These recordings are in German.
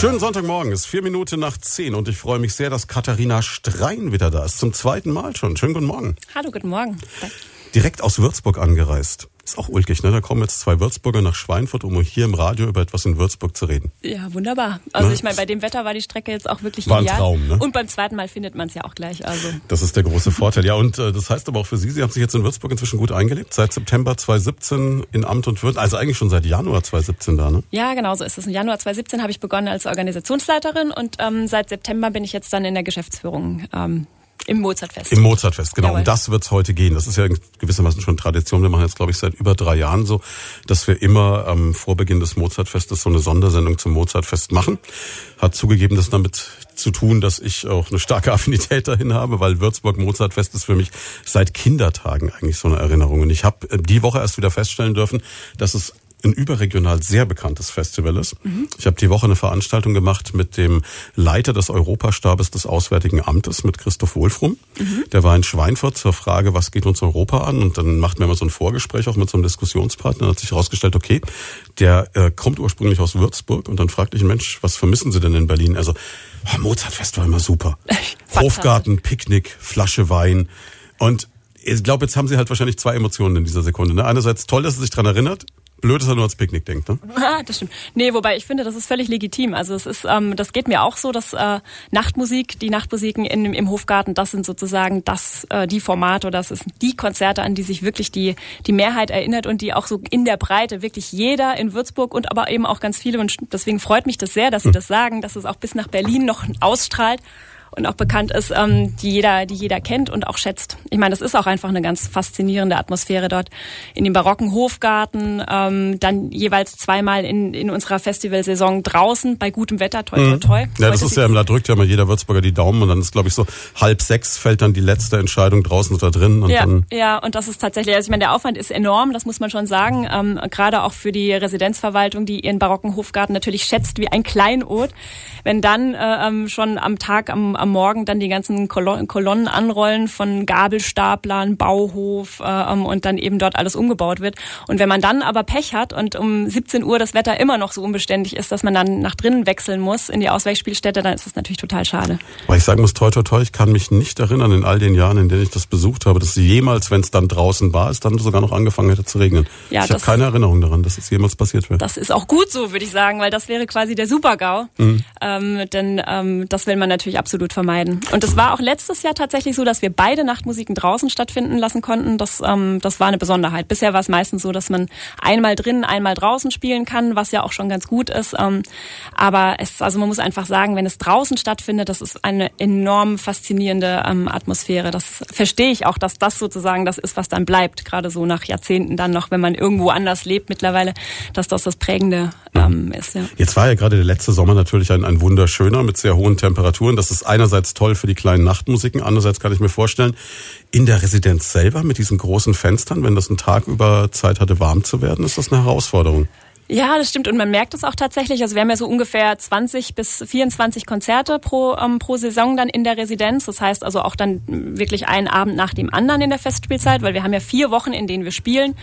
Schönen Sonntagmorgen, es ist vier Minuten nach zehn und ich freue mich sehr, dass Katharina Strein wieder da ist. Zum zweiten Mal schon. Schönen guten Morgen. Hallo, guten Morgen. Direkt aus Würzburg angereist. Ist auch ulkig, ne? Da kommen jetzt zwei Würzburger nach Schweinfurt, um hier im Radio über etwas in Würzburg zu reden. Ja, wunderbar. Also ne? ich meine, bei dem Wetter war die Strecke jetzt auch wirklich war ideal. Ein Traum, ne? Und beim zweiten Mal findet man es ja auch gleich. Also. Das ist der große Vorteil. Ja, und äh, das heißt aber auch für Sie, Sie haben sich jetzt in Würzburg inzwischen gut eingelebt, seit September 2017 in Amt und Würden, also eigentlich schon seit Januar 2017 da, ne? Ja, genau so ist es. Im Januar 2017 habe ich begonnen als Organisationsleiterin und ähm, seit September bin ich jetzt dann in der Geschäftsführung ähm, im Mozartfest. Im Mozartfest, genau. Jawohl. Um das wird's heute gehen. Das ist ja gewissermaßen schon Tradition. Wir machen jetzt, glaube ich, seit über drei Jahren so, dass wir immer am Vorbeginn des Mozartfestes so eine Sondersendung zum Mozartfest machen. Hat zugegeben, das damit zu tun, dass ich auch eine starke Affinität dahin habe, weil Würzburg Mozartfest ist für mich seit Kindertagen eigentlich so eine Erinnerung. Und ich habe die Woche erst wieder feststellen dürfen, dass es ein überregional sehr bekanntes Festival ist. Mhm. Ich habe die Woche eine Veranstaltung gemacht mit dem Leiter des Europastabes des Auswärtigen Amtes, mit Christoph Wolfrum. Mhm. Der war in Schweinfurt zur Frage, was geht uns Europa an? Und dann macht mir immer so ein Vorgespräch auch mit so einem Diskussionspartner. Dann hat sich herausgestellt, okay, der äh, kommt ursprünglich aus Würzburg. Und dann fragte ich, Mensch, was vermissen Sie denn in Berlin? Also, oh, Mozartfest war immer super. Hofgarten, Picknick, Flasche Wein. Und ich glaube, jetzt haben Sie halt wahrscheinlich zwei Emotionen in dieser Sekunde. Ne? Einerseits toll, dass Sie sich dran erinnert, Blöd, dass er nur ans Picknick denkt, ne? Ah, das stimmt. Nee, wobei ich finde, das ist völlig legitim. Also es ist, ähm, das geht mir auch so, dass äh, Nachtmusik, die Nachtmusiken in, im Hofgarten, das sind sozusagen das, äh, die Formate oder das ist die Konzerte, an die sich wirklich die, die Mehrheit erinnert und die auch so in der Breite wirklich jeder in Würzburg und aber eben auch ganz viele und deswegen freut mich das sehr, dass Sie hm. das sagen, dass es auch bis nach Berlin noch ausstrahlt und auch bekannt ist, ähm, die jeder, die jeder kennt und auch schätzt. Ich meine, das ist auch einfach eine ganz faszinierende Atmosphäre dort in dem barocken Hofgarten, ähm, dann jeweils zweimal in, in unserer Festivalsaison draußen bei gutem Wetter, toi toi mhm. toi. Mhm. Ja, das ist ja, da drückt ja mal jeder Würzburger die Daumen und dann ist, glaube ich, so halb sechs fällt dann die letzte Entscheidung draußen oder drin. Und ja, dann ja, und das ist tatsächlich, also ich meine, der Aufwand ist enorm, das muss man schon sagen, ähm, gerade auch für die Residenzverwaltung, die ihren barocken Hofgarten natürlich schätzt wie ein Kleinod. Wenn dann äh, ähm, schon am Tag, am am Morgen dann die ganzen Kolonnen anrollen von Gabelstaplern, Bauhof äh, ähm, und dann eben dort alles umgebaut wird. Und wenn man dann aber Pech hat und um 17 Uhr das Wetter immer noch so unbeständig ist, dass man dann nach drinnen wechseln muss in die Ausweichspielstätte, dann ist das natürlich total schade. Weil ich sagen muss, toi toi toi, ich kann mich nicht erinnern in all den Jahren, in denen ich das besucht habe, dass jemals, wenn es dann draußen war, es dann sogar noch angefangen hätte zu regnen. Ja, ich habe keine Erinnerung daran, dass es jemals passiert wäre. Das ist auch gut so, würde ich sagen, weil das wäre quasi der Super-GAU. Mhm. Ähm, denn ähm, das will man natürlich absolut absolut vermeiden. Und es war auch letztes Jahr tatsächlich so, dass wir beide Nachtmusiken draußen stattfinden lassen konnten. Das, ähm, das war eine Besonderheit. Bisher war es meistens so, dass man einmal drinnen, einmal draußen spielen kann, was ja auch schon ganz gut ist. Ähm, aber es, also man muss einfach sagen, wenn es draußen stattfindet, das ist eine enorm faszinierende ähm, Atmosphäre. Das verstehe ich auch, dass das sozusagen das ist, was dann bleibt, gerade so nach Jahrzehnten dann noch, wenn man irgendwo anders lebt mittlerweile, dass das das Prägende ähm, ist. Ja. Jetzt war ja gerade der letzte Sommer natürlich ein, ein wunderschöner mit sehr hohen Temperaturen. Das ist einerseits toll für die kleinen Nachtmusiken, andererseits kann ich mir vorstellen, in der Residenz selber mit diesen großen Fenstern, wenn das einen Tag über Zeit hatte, warm zu werden, ist das eine Herausforderung. Ja, das stimmt und man merkt es auch tatsächlich. Also wir haben ja so ungefähr 20 bis 24 Konzerte pro, ähm, pro Saison dann in der Residenz. Das heißt also auch dann wirklich einen Abend nach dem anderen in der Festspielzeit, weil wir haben ja vier Wochen, in denen wir spielen.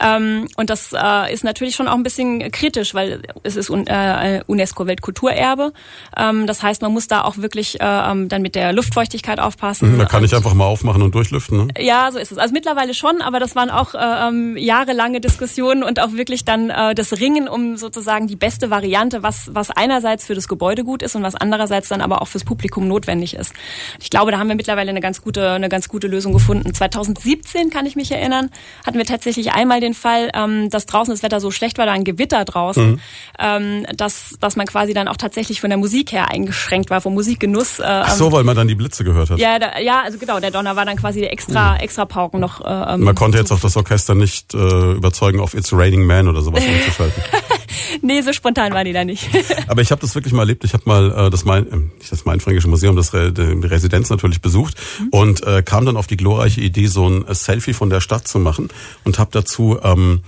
Ähm, und das äh, ist natürlich schon auch ein bisschen kritisch, weil es ist un, äh, UNESCO-Weltkulturerbe. Ähm, das heißt, man muss da auch wirklich äh, ähm, dann mit der Luftfeuchtigkeit aufpassen. Mhm, da kann ich einfach mal aufmachen und durchlüften. Ne? Ja, so ist es. Also mittlerweile schon, aber das waren auch äh, ähm, jahrelange Diskussionen und auch wirklich dann äh, das Ringen um sozusagen die beste Variante, was, was einerseits für das Gebäude gut ist und was andererseits dann aber auch fürs Publikum notwendig ist. Ich glaube, da haben wir mittlerweile eine ganz gute, eine ganz gute Lösung gefunden. 2017 kann ich mich erinnern, hatten wir tatsächlich einmal den Fall, ähm, dass draußen das Wetter so schlecht war, da ein Gewitter draußen, mhm. ähm, dass, dass man quasi dann auch tatsächlich von der Musik her eingeschränkt war, vom Musikgenuss. Äh, Ach so, weil man dann die Blitze gehört hat. Ja, da, ja, also genau, der Donner war dann quasi der extra, mhm. extra Pauken noch. Äh, ähm, man konnte jetzt auch das Orchester nicht äh, überzeugen, auf It's Raining Man oder sowas umzuschalten. nee, so spontan war die da nicht. Aber ich habe das wirklich mal erlebt. Ich habe mal äh, das mein, äh, nicht das Mainfränkische Museum, das Re die Residenz natürlich besucht mhm. und äh, kam dann auf die glorreiche Idee, so ein Selfie von der Stadt zu machen und habe dazu ähm,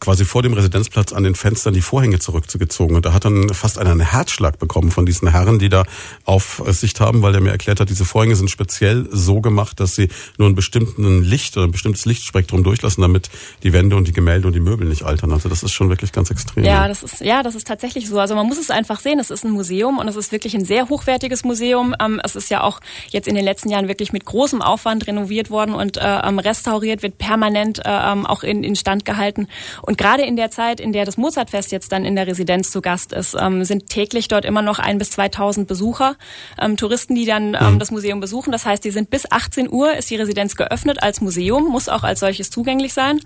quasi vor dem Residenzplatz an den Fenstern die Vorhänge zurückgezogen. Und da hat dann fast einer einen Herzschlag bekommen von diesen Herren, die da auf Sicht haben, weil er mir erklärt hat, diese Vorhänge sind speziell so gemacht, dass sie nur einen bestimmten Licht oder ein bestimmtes Lichtspektrum durchlassen, damit die Wände und die Gemälde und die Möbel nicht altern. Also das ist schon wirklich ganz extrem. Ja, das ist, ja, das ist tatsächlich so. Also man muss es einfach sehen. Es ist ein Museum und es ist wirklich ein sehr hochwertiges Museum. Ähm, es ist ja auch jetzt in den letzten Jahren wirklich mit großem Aufwand renoviert worden und äh, restauriert, wird permanent äh, auch in, in Stand gehalten. Und gerade in der Zeit, in der das Mozartfest jetzt dann in der Residenz zu Gast ist, ähm, sind täglich dort immer noch ein bis 2000 Besucher, ähm, Touristen, die dann ähm, mhm. das Museum besuchen. Das heißt, die sind bis 18 Uhr ist die Residenz geöffnet als Museum, muss auch als solches zugänglich sein.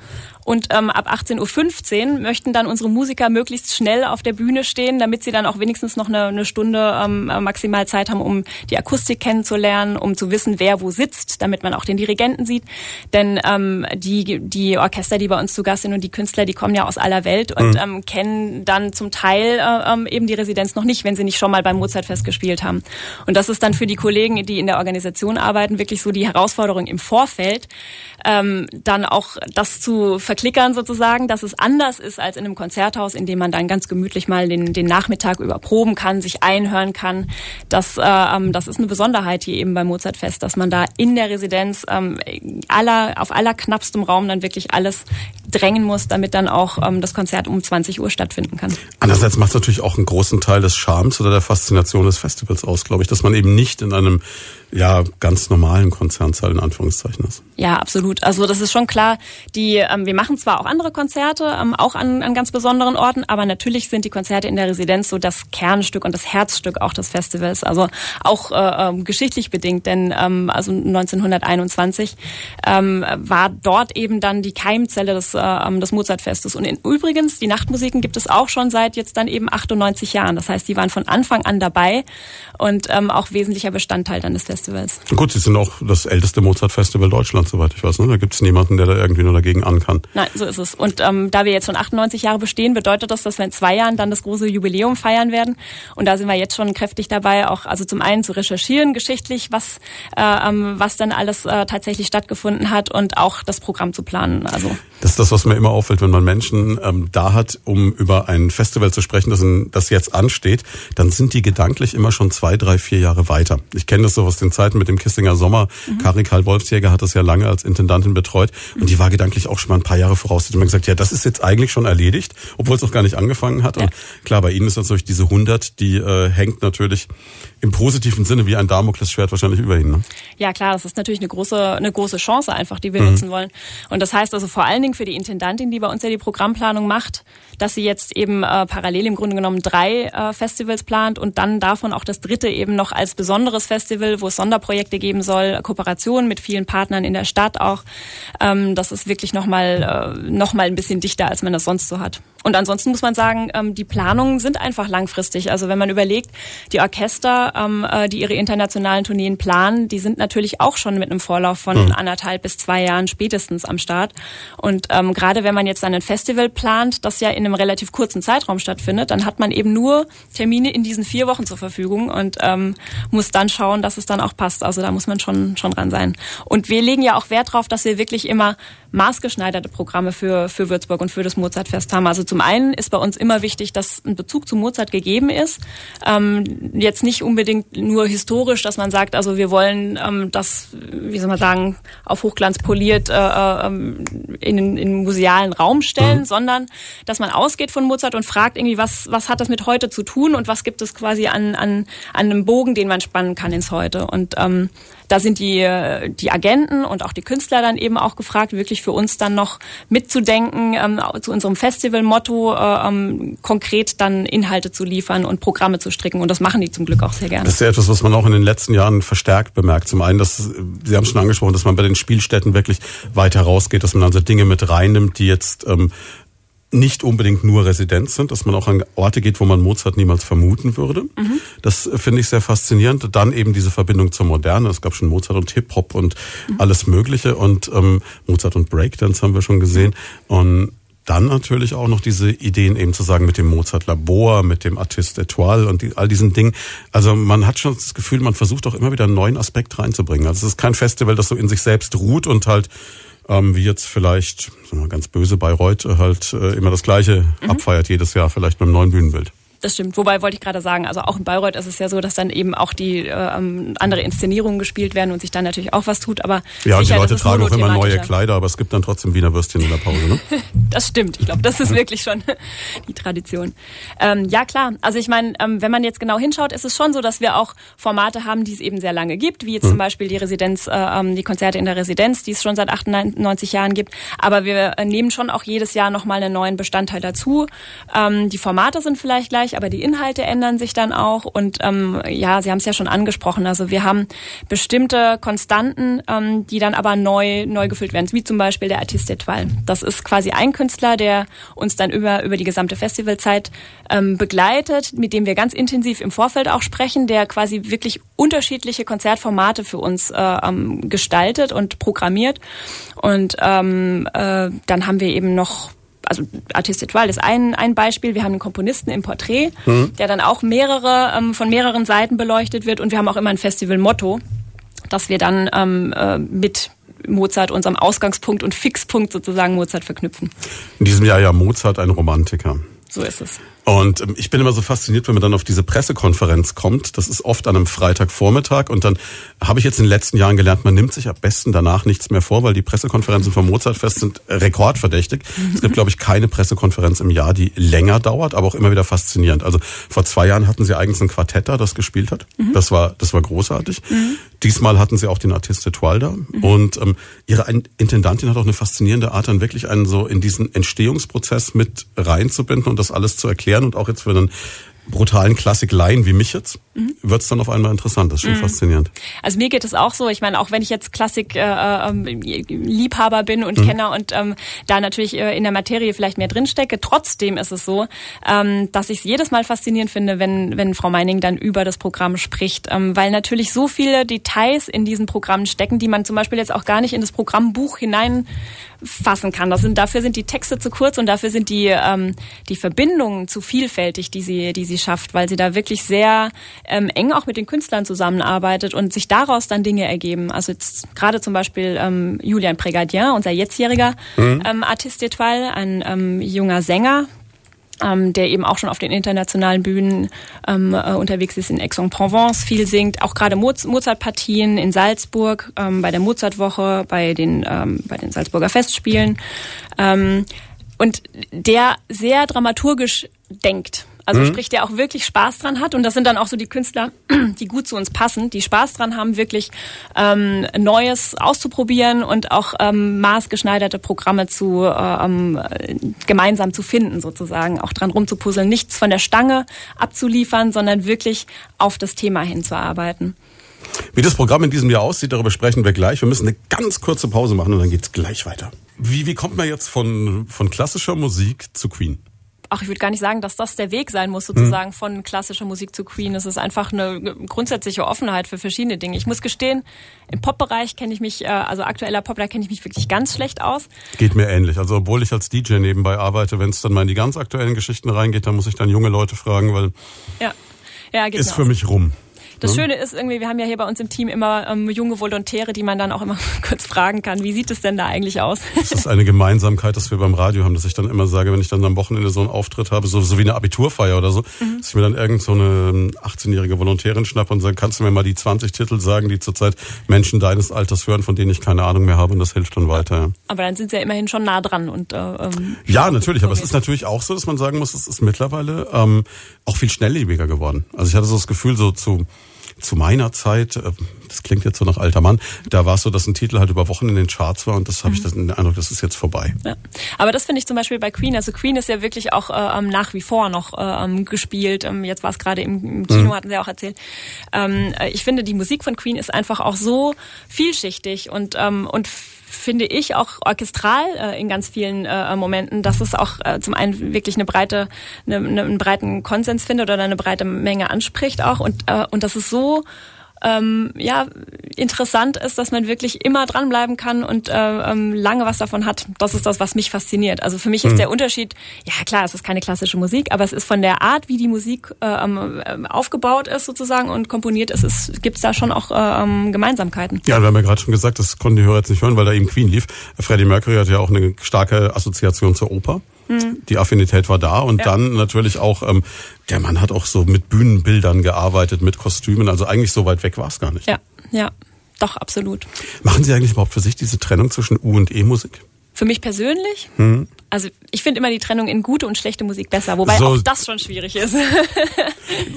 Und ähm, ab 18.15 Uhr möchten dann unsere Musiker möglichst schnell auf der Bühne stehen, damit sie dann auch wenigstens noch eine, eine Stunde ähm, maximal Zeit haben, um die Akustik kennenzulernen, um zu wissen, wer wo sitzt, damit man auch den Dirigenten sieht. Denn ähm, die, die Orchester, die bei uns zu Gast sind und die Künstler, die kommen ja aus aller Welt und mhm. ähm, kennen dann zum Teil äh, ähm, eben die Residenz noch nicht, wenn sie nicht schon mal beim Mozartfest gespielt haben. Und das ist dann für die Kollegen, die in der Organisation arbeiten, wirklich so die Herausforderung im Vorfeld, ähm, dann auch das zu verklickern sozusagen, dass es anders ist als in einem Konzerthaus, in dem man dann ganz gemütlich mal den, den Nachmittag überproben kann, sich einhören kann. Das, äh, ähm, das ist eine Besonderheit hier eben beim Mozartfest, dass man da in der Residenz ähm, aller, auf allerknappstem Raum dann wirklich alles drängen muss, damit dann auch ähm, das Konzert um 20 Uhr stattfinden kann. Andererseits macht es natürlich auch einen großen Teil des Charmes oder der Faszination des Festivals aus, glaube ich, dass man eben nicht in einem ja ganz normalen Konzernsaal in Anführungszeichen ist. Ja, absolut. Also das ist schon klar. Die ähm, wir machen zwar auch andere Konzerte, ähm, auch an, an ganz besonderen Orten, aber natürlich sind die Konzerte in der Residenz so das Kernstück und das Herzstück auch des Festivals. Also auch äh, ähm, geschichtlich bedingt, denn ähm, also 1921 ähm, war dort eben dann die Keimzelle des, äh, des Mozartfestes. Und in, übrigens die Nachtmusiken gibt es auch schon seit jetzt dann eben 98 Jahren. Das heißt, die waren von Anfang an dabei und ähm, auch wesentlicher Bestandteil dann des Festivals. Festivals. Gut, Sie sind auch das älteste Mozart-Festival Deutschlands, soweit ich weiß. Ne? Da gibt es niemanden, der da irgendwie nur dagegen an kann. Nein, so ist es. Und ähm, da wir jetzt schon 98 Jahre bestehen, bedeutet das, dass wir in zwei Jahren dann das große Jubiläum feiern werden. Und da sind wir jetzt schon kräftig dabei, auch also zum einen zu recherchieren geschichtlich, was äh, ähm, was dann alles äh, tatsächlich stattgefunden hat und auch das Programm zu planen. Also das ist das, was mir immer auffällt, wenn man Menschen ähm, da hat, um über ein Festival zu sprechen, das, in, das jetzt ansteht, dann sind die gedanklich immer schon zwei, drei, vier Jahre weiter. Ich kenne das so aus den Zeiten mit dem Kissinger Sommer. Mhm. Karin Karl Wolfsjäger hat das ja lange als Intendantin betreut und die war gedanklich auch schon mal ein paar Jahre voraus. Die hat immer gesagt, ja, das ist jetzt eigentlich schon erledigt, obwohl es noch gar nicht angefangen hat. Ja. Und klar, bei Ihnen ist natürlich diese 100, die äh, hängt natürlich im positiven Sinne wie ein Damoklesschwert wahrscheinlich über Ihnen. Ne? Ja, klar, das ist natürlich eine große, eine große Chance einfach, die wir mhm. nutzen wollen. Und das heißt also vor allen Dingen für die Intendantin, die bei uns ja die Programmplanung macht, dass sie jetzt eben äh, parallel im Grunde genommen drei äh, Festivals plant und dann davon auch das dritte eben noch als besonderes Festival, wo es Sonderprojekte geben soll, Kooperationen mit vielen Partnern in der Stadt auch. Ähm, das ist wirklich nochmal äh, noch mal ein bisschen dichter, als man das sonst so hat. Und ansonsten muss man sagen, ähm, die Planungen sind einfach langfristig. Also wenn man überlegt, die Orchester, ähm, äh, die ihre internationalen Tourneen planen, die sind natürlich auch schon mit einem Vorlauf von mhm. anderthalb bis zwei Jahren spätestens am Start. Und ähm, gerade wenn man jetzt dann ein Festival plant, das ja in einem relativ kurzen Zeitraum stattfindet, dann hat man eben nur Termine in diesen vier Wochen zur Verfügung und ähm, muss dann schauen, dass es dann auch passt. Also da muss man schon schon dran sein. Und wir legen ja auch Wert darauf, dass wir wirklich immer maßgeschneiderte Programme für für Würzburg und für das Mozartfest haben. Also zum einen ist bei uns immer wichtig, dass ein Bezug zu Mozart gegeben ist. Ähm, jetzt nicht unbedingt nur historisch, dass man sagt, also wir wollen ähm, das, wie soll man sagen, auf Hochglanz poliert äh, äh, in, in den musealen Raum stellen, mhm. sondern dass man ausgeht von Mozart und fragt irgendwie, was, was hat das mit heute zu tun und was gibt es quasi an, an, an einem Bogen, den man spannen kann ins Heute. Und ähm, da sind die, die Agenten und auch die Künstler dann eben auch gefragt, wirklich für uns dann noch mitzudenken, ähm, zu unserem Festivalmotto äh, ähm, konkret dann Inhalte zu liefern und Programme zu stricken. Und das machen die zum Glück auch sehr gerne. Das ist ja etwas, was man auch in den letzten Jahren verstärkt bemerkt. Zum einen, dass Sie haben schon angesprochen, dass man bei den Spielstätten wirklich weiter rausgeht, dass man also Dinge mit reinnimmt, die jetzt ähm, nicht unbedingt nur Residenz sind, dass man auch an Orte geht, wo man Mozart niemals vermuten würde. Mhm. Das finde ich sehr faszinierend. Dann eben diese Verbindung zur Moderne. Es gab schon Mozart und Hip-Hop und mhm. alles Mögliche und ähm, Mozart und Breakdance haben wir schon gesehen. Und dann natürlich auch noch diese Ideen eben zu sagen mit dem Mozart Labor, mit dem Artist Etoile und die, all diesen Dingen. Also man hat schon das Gefühl, man versucht auch immer wieder einen neuen Aspekt reinzubringen. Also es ist kein Festival, das so in sich selbst ruht und halt ähm, wie jetzt vielleicht, sagen wir mal ganz böse, Bayreuth halt äh, immer das Gleiche mhm. abfeiert jedes Jahr, vielleicht mit einem neuen Bühnenbild. Das stimmt. Wobei wollte ich gerade sagen, also auch in Bayreuth ist es ja so, dass dann eben auch die äh, ähm, andere Inszenierungen gespielt werden und sich dann natürlich auch was tut. Aber ja, und die Leute tragen auch immer neue Kleider, aber es gibt dann trotzdem Wiener Würstchen in der Pause. Ne? das stimmt. Ich glaube, das ist wirklich schon die Tradition. Ähm, ja klar. Also ich meine, ähm, wenn man jetzt genau hinschaut, ist es schon so, dass wir auch Formate haben, die es eben sehr lange gibt, wie jetzt hm. zum Beispiel die Residenz, äh, ähm, die Konzerte in der Residenz, die es schon seit 98 Jahren gibt. Aber wir äh, nehmen schon auch jedes Jahr nochmal einen neuen Bestandteil dazu. Ähm, die Formate sind vielleicht gleich, aber die Inhalte ändern sich dann auch. Und ähm, ja, Sie haben es ja schon angesprochen. Also wir haben bestimmte Konstanten, ähm, die dann aber neu, neu gefüllt werden, wie zum Beispiel der Artist Etoile. Das ist quasi ein Künstler, der uns dann über, über die gesamte Festivalzeit ähm, begleitet, mit dem wir ganz intensiv im Vorfeld auch sprechen, der quasi wirklich unterschiedliche Konzertformate für uns äh, ähm, gestaltet und programmiert. Und ähm, äh, dann haben wir eben noch also Artist Etoile ist ein, ein Beispiel. Wir haben einen Komponisten im Porträt, mhm. der dann auch mehrere, ähm, von mehreren Seiten beleuchtet wird. Und wir haben auch immer ein Festival-Motto, das wir dann ähm, äh, mit Mozart, unserem Ausgangspunkt und Fixpunkt sozusagen Mozart verknüpfen. In diesem Jahr ja Mozart ein Romantiker. So ist es. Und ähm, ich bin immer so fasziniert, wenn man dann auf diese Pressekonferenz kommt. Das ist oft an einem Freitagvormittag. Und dann habe ich jetzt in den letzten Jahren gelernt, man nimmt sich am besten danach nichts mehr vor, weil die Pressekonferenzen vom Mozartfest sind rekordverdächtig. Es gibt, glaube ich, keine Pressekonferenz im Jahr, die länger dauert, aber auch immer wieder faszinierend. Also vor zwei Jahren hatten sie eigentlich ein Quartett da, das gespielt hat. Mhm. Das war, das war großartig. Mhm. Diesmal hatten sie auch den Artist Etoile da. Mhm. Und ähm, ihre Intendantin hat auch eine faszinierende Art, dann wirklich einen so in diesen Entstehungsprozess mit reinzubinden und das alles zu erklären und auch jetzt für einen brutalen Klassik-Laien wie mich jetzt, mhm. wird es dann auf einmal interessant. Das ist schon mhm. faszinierend. Also mir geht es auch so. Ich meine, auch wenn ich jetzt Klassik-Liebhaber äh, ähm, bin und mhm. Kenner und ähm, da natürlich äh, in der Materie vielleicht mehr drinstecke, trotzdem ist es so, ähm, dass ich es jedes Mal faszinierend finde, wenn, wenn Frau Meining dann über das Programm spricht, ähm, weil natürlich so viele Details in diesen Programmen stecken, die man zum Beispiel jetzt auch gar nicht in das Programmbuch hinein fassen kann. Das sind, dafür sind die Texte zu kurz und dafür sind die, ähm, die Verbindungen zu vielfältig, die sie, die sie schafft, weil sie da wirklich sehr ähm, eng auch mit den Künstlern zusammenarbeitet und sich daraus dann Dinge ergeben. Also jetzt gerade zum Beispiel ähm, Julian Pregadien, unser jetztjähriger mhm. ähm, Artist d'Etoile, ein ähm, junger Sänger, ähm, der eben auch schon auf den internationalen Bühnen ähm, äh, unterwegs ist, in Aix-en-Provence viel singt, auch gerade Mozart-Partien in Salzburg, ähm, bei der Mozart-Woche, bei den, ähm, bei den Salzburger Festspielen. Ähm, und der sehr dramaturgisch denkt. Also mhm. sprich, der auch wirklich Spaß dran hat. Und das sind dann auch so die Künstler, die gut zu uns passen, die Spaß dran haben, wirklich ähm, Neues auszuprobieren und auch ähm, maßgeschneiderte Programme zu äh, ähm, gemeinsam zu finden, sozusagen, auch dran rumzupuzzeln, nichts von der Stange abzuliefern, sondern wirklich auf das Thema hinzuarbeiten. Wie das Programm in diesem Jahr aussieht, darüber sprechen wir gleich. Wir müssen eine ganz kurze Pause machen und dann geht's gleich weiter. Wie, wie kommt man jetzt von, von klassischer Musik zu Queen? Ach, ich würde gar nicht sagen, dass das der Weg sein muss, sozusagen mhm. von klassischer Musik zu Queen. Es ist einfach eine grundsätzliche Offenheit für verschiedene Dinge. Ich muss gestehen, im Pop-Bereich kenne ich mich, äh, also aktueller Pop, da kenne ich mich wirklich ganz schlecht aus. Geht mir ähnlich. Also obwohl ich als DJ nebenbei arbeite, wenn es dann mal in die ganz aktuellen Geschichten reingeht, dann muss ich dann junge Leute fragen, weil ja. Ja, ist für mich rum. Das Schöne ist irgendwie, wir haben ja hier bei uns im Team immer ähm, junge Volontäre, die man dann auch immer kurz fragen kann, wie sieht es denn da eigentlich aus? Das ist eine Gemeinsamkeit, dass wir beim Radio haben, dass ich dann immer sage, wenn ich dann am Wochenende so einen Auftritt habe, so, so wie eine Abiturfeier oder so, mhm. dass ich mir dann irgend so eine 18-jährige Volontärin schnappe und sage, kannst du mir mal die 20 Titel sagen, die zurzeit Menschen deines Alters hören, von denen ich keine Ahnung mehr habe und das hilft dann weiter. Aber dann sind sie ja immerhin schon nah dran und äh, ähm, Ja, natürlich, aber es ist natürlich auch so, dass man sagen muss, es ist mittlerweile ähm, auch viel schnelllebiger geworden. Also ich hatte so das Gefühl, so zu zu meiner Zeit, äh, das klingt jetzt so nach alter Mann, da war es so, dass ein Titel halt über Wochen in den Charts war und das habe mhm. ich den Eindruck, das ist jetzt vorbei. Ja. Aber das finde ich zum Beispiel bei Queen. Also Queen ist ja wirklich auch äh, ähm, nach wie vor noch äh, ähm, gespielt. Ähm, jetzt war es gerade im, im, Kino, mhm. hatten sie auch erzählt. Ähm, äh, ich finde, die Musik von Queen ist einfach auch so vielschichtig und, ähm, und finde ich auch orchestral äh, in ganz vielen äh, Momenten, dass es auch äh, zum einen wirklich eine breite, eine, eine, einen breiten Konsens findet oder eine breite Menge anspricht auch. Und äh, und das ist so ähm, ja interessant ist, dass man wirklich immer dranbleiben kann und äh, ähm, lange was davon hat. Das ist das, was mich fasziniert. Also für mich ist mhm. der Unterschied, ja klar, es ist keine klassische Musik, aber es ist von der Art, wie die Musik äh, ähm, aufgebaut ist sozusagen und komponiert ist, es gibt da schon auch äh, ähm, Gemeinsamkeiten. Ja, wir haben ja gerade schon gesagt, das konnten die Hörer jetzt nicht hören, weil da eben Queen lief. Freddie Mercury hat ja auch eine starke Assoziation zur Oper. Mhm. Die Affinität war da und ja. dann natürlich auch, ähm, der Mann hat auch so mit Bühnenbildern gearbeitet, mit Kostümen, also eigentlich so weit weg war es gar nicht. Ja, ja, doch, absolut. Machen Sie eigentlich überhaupt für sich diese Trennung zwischen U- und E-Musik? Für mich persönlich? Hm. Also ich finde immer die Trennung in gute und schlechte Musik besser, wobei so, auch das schon schwierig ist.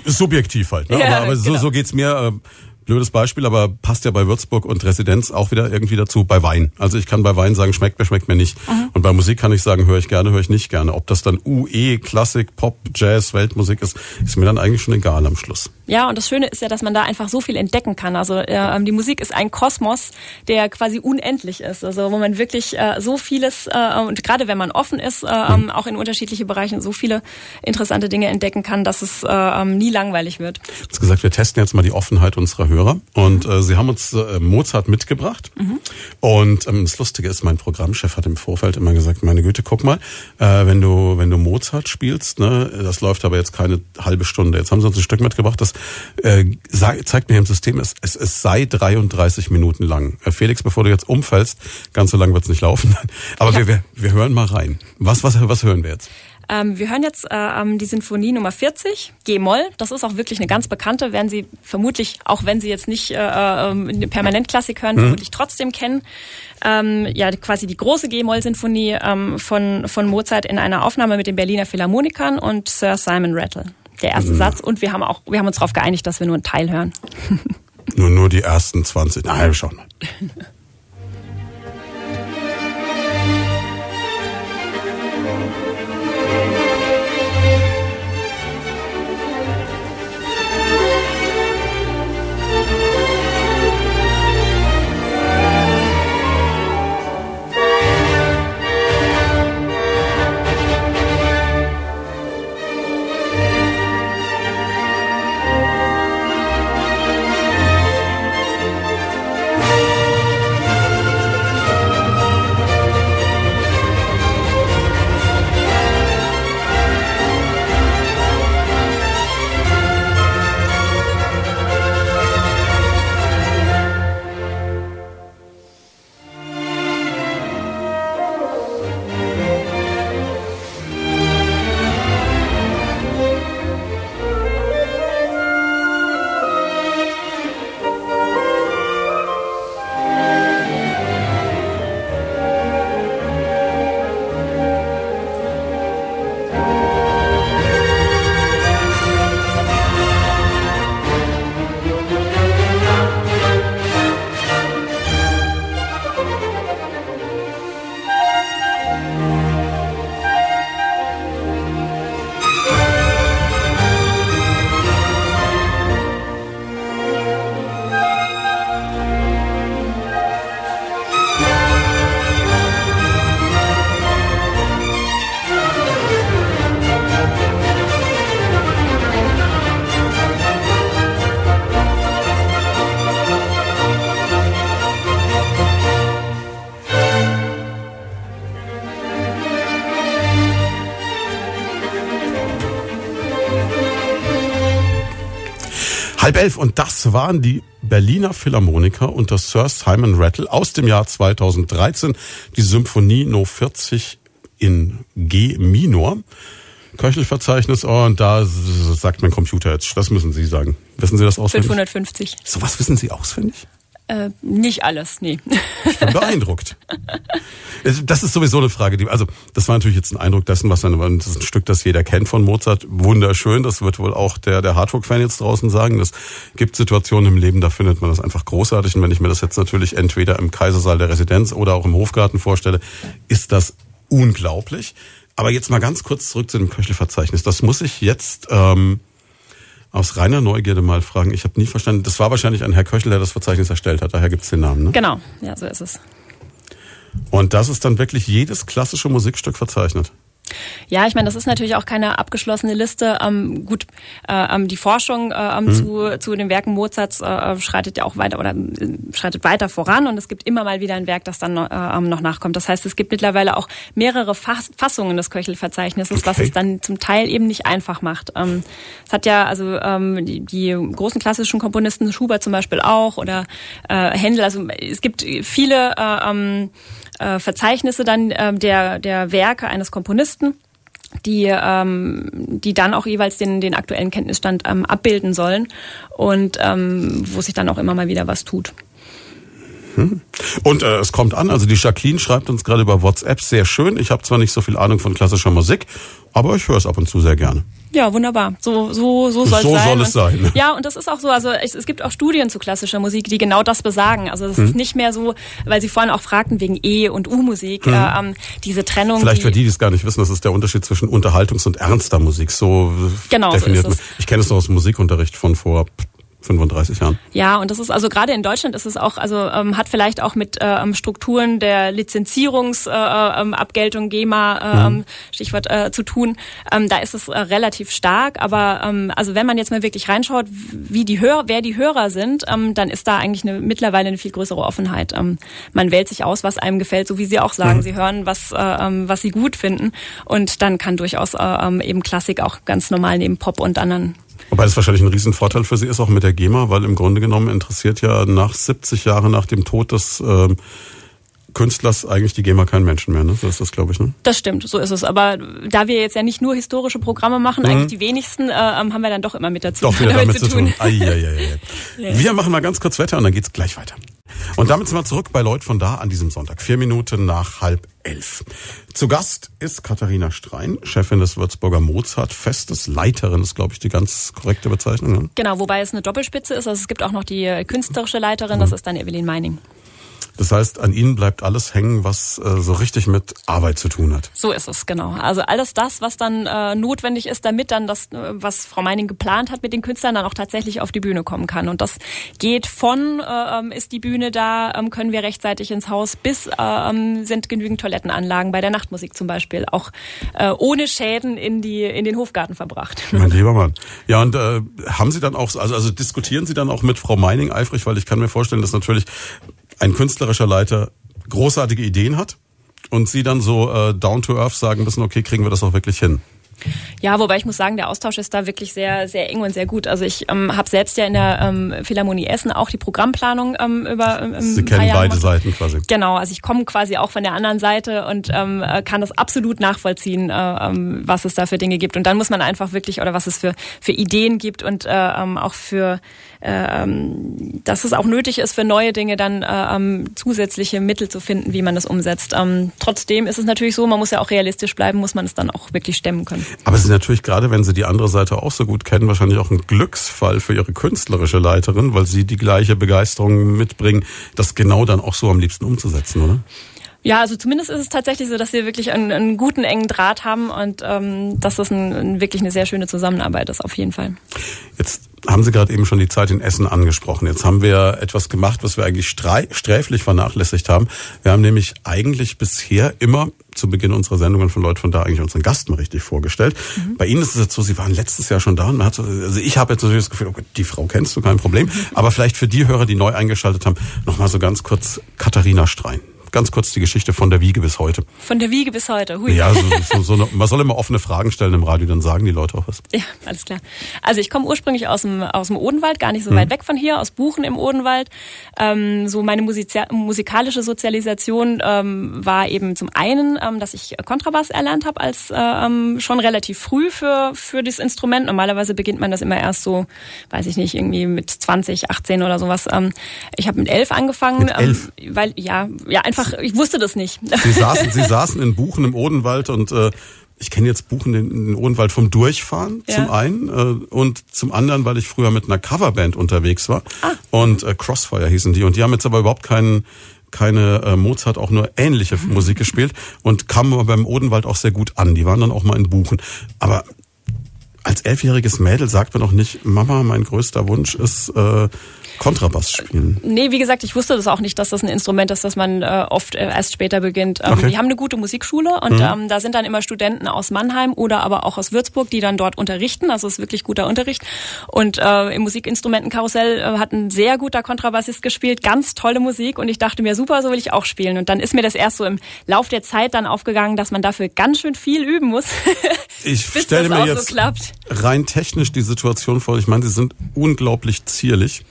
subjektiv halt. Ne? Ja, aber, aber so, genau. so geht's mir. Äh, blödes Beispiel, aber passt ja bei Würzburg und Residenz auch wieder irgendwie dazu bei Wein. Also ich kann bei Wein sagen, schmeckt mir, schmeckt mir nicht. Mhm. Und bei Musik kann ich sagen, höre ich gerne, höre ich nicht gerne. Ob das dann UE, Klassik, Pop, Jazz, Weltmusik ist, ist mir dann eigentlich schon egal am Schluss. Ja, und das Schöne ist ja, dass man da einfach so viel entdecken kann. Also äh, die Musik ist ein Kosmos, der quasi unendlich ist. Also wo man wirklich äh, so vieles, äh, und gerade wenn man offen ist, äh, mhm. auch in unterschiedliche Bereichen so viele interessante Dinge entdecken kann, dass es äh, nie langweilig wird. Du hast gesagt, wir testen jetzt mal die Offenheit unserer Hörer. Und äh, sie haben uns äh, Mozart mitgebracht. Mhm. Und ähm, das Lustige ist, mein Programmchef hat im Vorfeld immer gesagt, meine Güte, guck mal, äh, wenn du wenn du Mozart spielst, ne, das läuft aber jetzt keine halbe Stunde. Jetzt haben sie uns ein Stück mitgebracht, das äh, zeigt mir im System, es, es, es sei 33 Minuten lang. Äh, Felix, bevor du jetzt umfällst, ganz so lang wird's nicht laufen. Aber ja. wir, wir, wir hören mal rein. Was, was, was hören wir jetzt? Ähm, wir hören jetzt äh, die Sinfonie Nummer 40, G-Moll. Das ist auch wirklich eine ganz bekannte, werden Sie vermutlich, auch wenn Sie jetzt nicht äh, äh, Permanentklassik hören, mhm. vermutlich trotzdem kennen. Ähm, ja, quasi die große G-Moll-Sinfonie ähm, von, von Mozart in einer Aufnahme mit den Berliner Philharmonikern und Sir Simon Rattle. Der erste mhm. Satz. Und wir haben auch, wir haben uns darauf geeinigt, dass wir nur einen Teil hören. nur, nur die ersten 20. Nein, wir schauen mal. Halb elf und das waren die Berliner Philharmoniker unter Sir Simon Rattle aus dem Jahr 2013, die Symphonie No 40 in G Minor. Köchelverzeichnis, oh, und da sagt mein Computer jetzt, das müssen Sie sagen. Wissen Sie das auswendig? 550. So was wissen Sie auswendig? Äh, nicht alles, nee. Ich bin beeindruckt. Das ist sowieso eine Frage, die, also das war natürlich jetzt ein Eindruck dessen, was dann, das ist ein Stück, das jeder kennt von Mozart. Wunderschön, das wird wohl auch der, der Hardrock-Fan jetzt draußen sagen. Es gibt Situationen im Leben, da findet man das einfach großartig. Und wenn ich mir das jetzt natürlich entweder im Kaisersaal der Residenz oder auch im Hofgarten vorstelle, ist das unglaublich. Aber jetzt mal ganz kurz zurück zu dem Köchelverzeichnis. Das muss ich jetzt ähm, aus reiner Neugierde mal fragen. Ich habe nie verstanden, das war wahrscheinlich ein Herr Köchel, der das Verzeichnis erstellt hat, daher gibt es den Namen, ne? Genau, ja, so ist es. Und das ist dann wirklich jedes klassische Musikstück verzeichnet? Ja, ich meine, das ist natürlich auch keine abgeschlossene Liste. Ähm, gut, äh, ähm, die Forschung äh, ähm, mhm. zu, zu den Werken Mozarts äh, schreitet ja auch weiter oder äh, schreitet weiter voran und es gibt immer mal wieder ein Werk, das dann äh, ähm, noch nachkommt. Das heißt, es gibt mittlerweile auch mehrere Fass Fassungen des Köchelverzeichnisses, okay. was es dann zum Teil eben nicht einfach macht. Ähm, es hat ja also ähm, die, die großen klassischen Komponisten, Schubert zum Beispiel auch oder äh, Händel, also es gibt viele äh, ähm, äh, Verzeichnisse dann äh, der, der Werke eines Komponisten die, ähm, die dann auch jeweils den, den aktuellen Kenntnisstand ähm, abbilden sollen und ähm, wo sich dann auch immer mal wieder was tut. Hm. Und äh, es kommt an, also die Jacqueline schreibt uns gerade über WhatsApp sehr schön. Ich habe zwar nicht so viel Ahnung von klassischer Musik, aber ich höre es ab und zu sehr gerne. Ja, wunderbar. So, so, so soll so es sein. soll es sein. Ja, und das ist auch so, also es, es, gibt auch Studien zu klassischer Musik, die genau das besagen. Also es hm. ist nicht mehr so, weil Sie vorhin auch fragten wegen E- und U-Musik, hm. äh, ähm, diese Trennung. Vielleicht die, für die, die es gar nicht wissen, das ist der Unterschied zwischen Unterhaltungs- und ernster Musik. So genau, definiert so ist es. Ich kenne es noch aus dem Musikunterricht von vor 35 Jahren. Ja, und das ist also gerade in Deutschland ist es auch, also ähm, hat vielleicht auch mit äh, ähm, Strukturen der Lizenzierungsabgeltung, äh, ähm, GEMA, äh, mhm. Ähm, Stichwort äh, zu tun. Ähm, da ist es äh, relativ stark, aber ähm, also wenn man jetzt mal wirklich reinschaut, wie die Hörer, wer die Hörer sind, ähm, dann ist da eigentlich eine, mittlerweile eine viel größere Offenheit. Ähm, man wählt sich aus, was einem gefällt, so wie Sie auch sagen. Mhm. Sie hören, was, äh, ähm, was Sie gut finden und dann kann durchaus äh, ähm, eben Klassik auch ganz normal neben Pop und anderen Wobei das wahrscheinlich ein Riesenvorteil für Sie ist, auch mit der GEMA, weil im Grunde genommen interessiert ja nach 70 Jahren nach dem Tod des äh, Künstlers eigentlich die GEMA keinen Menschen mehr, ne? So ist das, glaube ich, ne? Das stimmt, so ist es. Aber da wir jetzt ja nicht nur historische Programme machen, mhm. eigentlich die wenigsten, äh, haben wir dann doch immer mit dazu doch wieder damit, damit zu tun. tun. Ai, ai, ai, ja. Wir machen mal ganz kurz Wetter und dann geht's gleich weiter. Und damit sind wir zurück bei Leut von da an diesem Sonntag. Vier Minuten nach halb elf. Zu Gast ist Katharina Strein, Chefin des Würzburger Mozart Festes, Leiterin ist, glaube ich, die ganz korrekte Bezeichnung. Ne? Genau, wobei es eine Doppelspitze ist. Also es gibt auch noch die künstlerische Leiterin, das ist dann Evelyn Meining. Das heißt, an Ihnen bleibt alles hängen, was äh, so richtig mit Arbeit zu tun hat. So ist es, genau. Also alles das, was dann äh, notwendig ist, damit dann das, äh, was Frau Meining geplant hat mit den Künstlern, dann auch tatsächlich auf die Bühne kommen kann. Und das geht von, äh, ähm, ist die Bühne da, äh, können wir rechtzeitig ins Haus, bis äh, ähm, sind genügend Toilettenanlagen bei der Nachtmusik zum Beispiel, auch äh, ohne Schäden in, die, in den Hofgarten verbracht. Mein lieber Mann. Ja, und äh, haben Sie dann auch, also, also diskutieren Sie dann auch mit Frau Meining eifrig, weil ich kann mir vorstellen, dass natürlich ein künstlerischer Leiter großartige Ideen hat und sie dann so äh, down to earth sagen müssen, okay, kriegen wir das auch wirklich hin. Ja, wobei ich muss sagen, der Austausch ist da wirklich sehr, sehr eng und sehr gut. Also ich ähm, habe selbst ja in der ähm, Philharmonie Essen auch die Programmplanung ähm, über. Ähm, Sie kennen beide Seiten quasi. Genau, also ich komme quasi auch von der anderen Seite und ähm, äh, kann das absolut nachvollziehen, äh, ähm, was es da für Dinge gibt. Und dann muss man einfach wirklich oder was es für für Ideen gibt und äh, ähm, auch für ähm, dass es auch nötig ist für neue Dinge dann äh, ähm, zusätzliche Mittel zu finden, wie man das umsetzt. Ähm, trotzdem ist es natürlich so, man muss ja auch realistisch bleiben, muss man es dann auch wirklich stemmen können. Aber es ist natürlich gerade, wenn Sie die andere Seite auch so gut kennen, wahrscheinlich auch ein Glücksfall für Ihre künstlerische Leiterin, weil Sie die gleiche Begeisterung mitbringen, das genau dann auch so am liebsten umzusetzen, oder? Ja, also zumindest ist es tatsächlich so, dass wir wirklich einen, einen guten, engen Draht haben und ähm, dass das ein, wirklich eine sehr schöne Zusammenarbeit ist, auf jeden Fall. Jetzt haben Sie gerade eben schon die Zeit in Essen angesprochen. Jetzt haben wir etwas gemacht, was wir eigentlich sträflich vernachlässigt haben. Wir haben nämlich eigentlich bisher immer zu Beginn unserer Sendungen von Leuten von da eigentlich unseren Gast mal richtig vorgestellt. Mhm. Bei Ihnen ist es jetzt so, Sie waren letztes Jahr schon da und man hat so, also ich habe jetzt natürlich das Gefühl, okay, die Frau kennst du, kein Problem. Mhm. Aber vielleicht für die Hörer, die neu eingeschaltet haben, nochmal so ganz kurz Katharina Strein ganz kurz die Geschichte von der Wiege bis heute. Von der Wiege bis heute, hui. Ja, so, so, so eine, man soll immer offene Fragen stellen im Radio, dann sagen die Leute auch was. Ja, alles klar. Also ich komme ursprünglich aus dem, aus dem Odenwald, gar nicht so hm. weit weg von hier, aus Buchen im Odenwald. Ähm, so meine Musizia musikalische Sozialisation ähm, war eben zum einen, ähm, dass ich Kontrabass erlernt habe, als ähm, schon relativ früh für, für das Instrument. Normalerweise beginnt man das immer erst so, weiß ich nicht, irgendwie mit 20, 18 oder sowas. Ähm, ich habe mit elf angefangen, mit elf? Ähm, weil ja, ja einfach einfach, ich wusste das nicht. Sie saßen, Sie saßen in Buchen im Odenwald und äh, ich kenne jetzt Buchen in den Odenwald vom Durchfahren ja. zum einen äh, und zum anderen, weil ich früher mit einer Coverband unterwegs war ah. und äh, Crossfire hießen die und die haben jetzt aber überhaupt keinen keine äh, Mozart auch nur ähnliche Musik gespielt und kamen aber beim Odenwald auch sehr gut an. Die waren dann auch mal in Buchen. Aber als elfjähriges Mädel sagt man doch nicht, Mama, mein größter Wunsch ist äh, Kontrabass spielen. Nee, wie gesagt, ich wusste das auch nicht, dass das ein Instrument ist, das man äh, oft äh, erst später beginnt. Ähm, okay. Die haben eine gute Musikschule und mhm. ähm, da sind dann immer Studenten aus Mannheim oder aber auch aus Würzburg, die dann dort unterrichten. Also es ist wirklich guter Unterricht. Und äh, im Musikinstrumentenkarussell äh, hat ein sehr guter Kontrabassist gespielt, ganz tolle Musik und ich dachte mir, super, so will ich auch spielen. Und dann ist mir das erst so im Lauf der Zeit dann aufgegangen, dass man dafür ganz schön viel üben muss. ich stelle mir jetzt so rein technisch die Situation vor. Ich meine, sie sind unglaublich zierlich.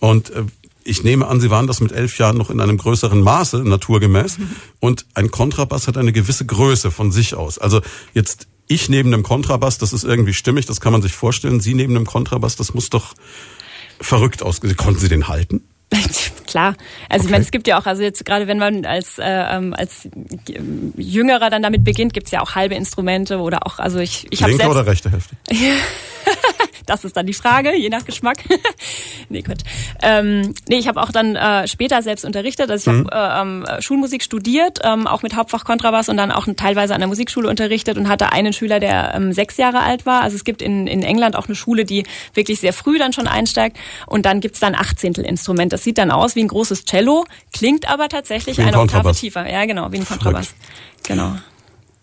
Und äh, ich nehme an, Sie waren das mit elf Jahren noch in einem größeren Maße, naturgemäß. Und ein Kontrabass hat eine gewisse Größe von sich aus. Also jetzt ich neben einem Kontrabass, das ist irgendwie stimmig, das kann man sich vorstellen. Sie neben einem Kontrabass, das muss doch verrückt ausgesehen. Konnten Sie den halten? Klar, also okay. ich meine, es gibt ja auch, also jetzt gerade wenn man als äh, ähm, als Jüngerer dann damit beginnt, gibt's ja auch halbe Instrumente oder auch, also ich ich habe Linke oder rechte Hälfte? Das ist dann die Frage, je nach Geschmack. nee, gut. Ähm, nee, ich habe auch dann äh, später selbst unterrichtet. Also ich mhm. habe äh, ähm, Schulmusik studiert, ähm, auch mit Hauptfach Kontrabass und dann auch teilweise an der Musikschule unterrichtet und hatte einen Schüler, der ähm, sechs Jahre alt war. Also es gibt in, in England auch eine Schule, die wirklich sehr früh dann schon einsteigt. Und dann gibt's dann Achtzehntel-Instrument. Das sieht dann aus wie ein großes Cello, klingt aber tatsächlich eine Oktave tiefer. Ja, genau, wie ein Kontrabass. Genau.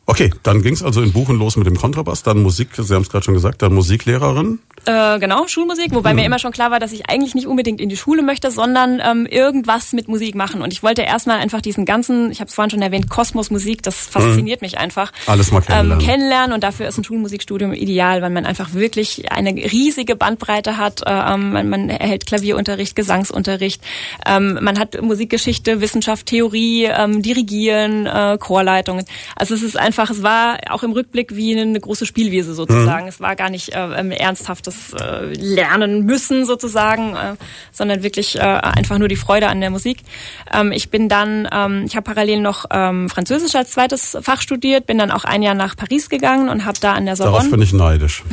Okay, dann ging es also in Buchen los mit dem Kontrabass, dann Musik, Sie haben es gerade schon gesagt, dann Musiklehrerin. Äh, genau, Schulmusik, wobei mhm. mir immer schon klar war, dass ich eigentlich nicht unbedingt in die Schule möchte, sondern ähm, irgendwas mit Musik machen. Und ich wollte erstmal einfach diesen ganzen, ich habe es vorhin schon erwähnt, Kosmosmusik, das fasziniert mhm. mich einfach. Alles mal kennenlernen. Ähm, kennenlernen und dafür ist ein Schulmusikstudium ideal, weil man einfach wirklich eine riesige Bandbreite hat. Äh, ähm, man, man, erhält Klavierunterricht, Gesangsunterricht, ähm, man hat Musikgeschichte, Wissenschaft, Theorie, ähm, Dirigieren, äh, Chorleitungen. Also es ist einfach einfach, es war auch im Rückblick wie eine große Spielwiese sozusagen. Mhm. Es war gar nicht äh, ähm, ernsthaftes äh, Lernen müssen sozusagen, äh, sondern wirklich äh, einfach nur die Freude an der Musik. Ähm, ich bin dann, ähm, ich habe parallel noch ähm, Französisch als zweites Fach studiert, bin dann auch ein Jahr nach Paris gegangen und habe da an der Sorbonne. Darauf bin ich neidisch.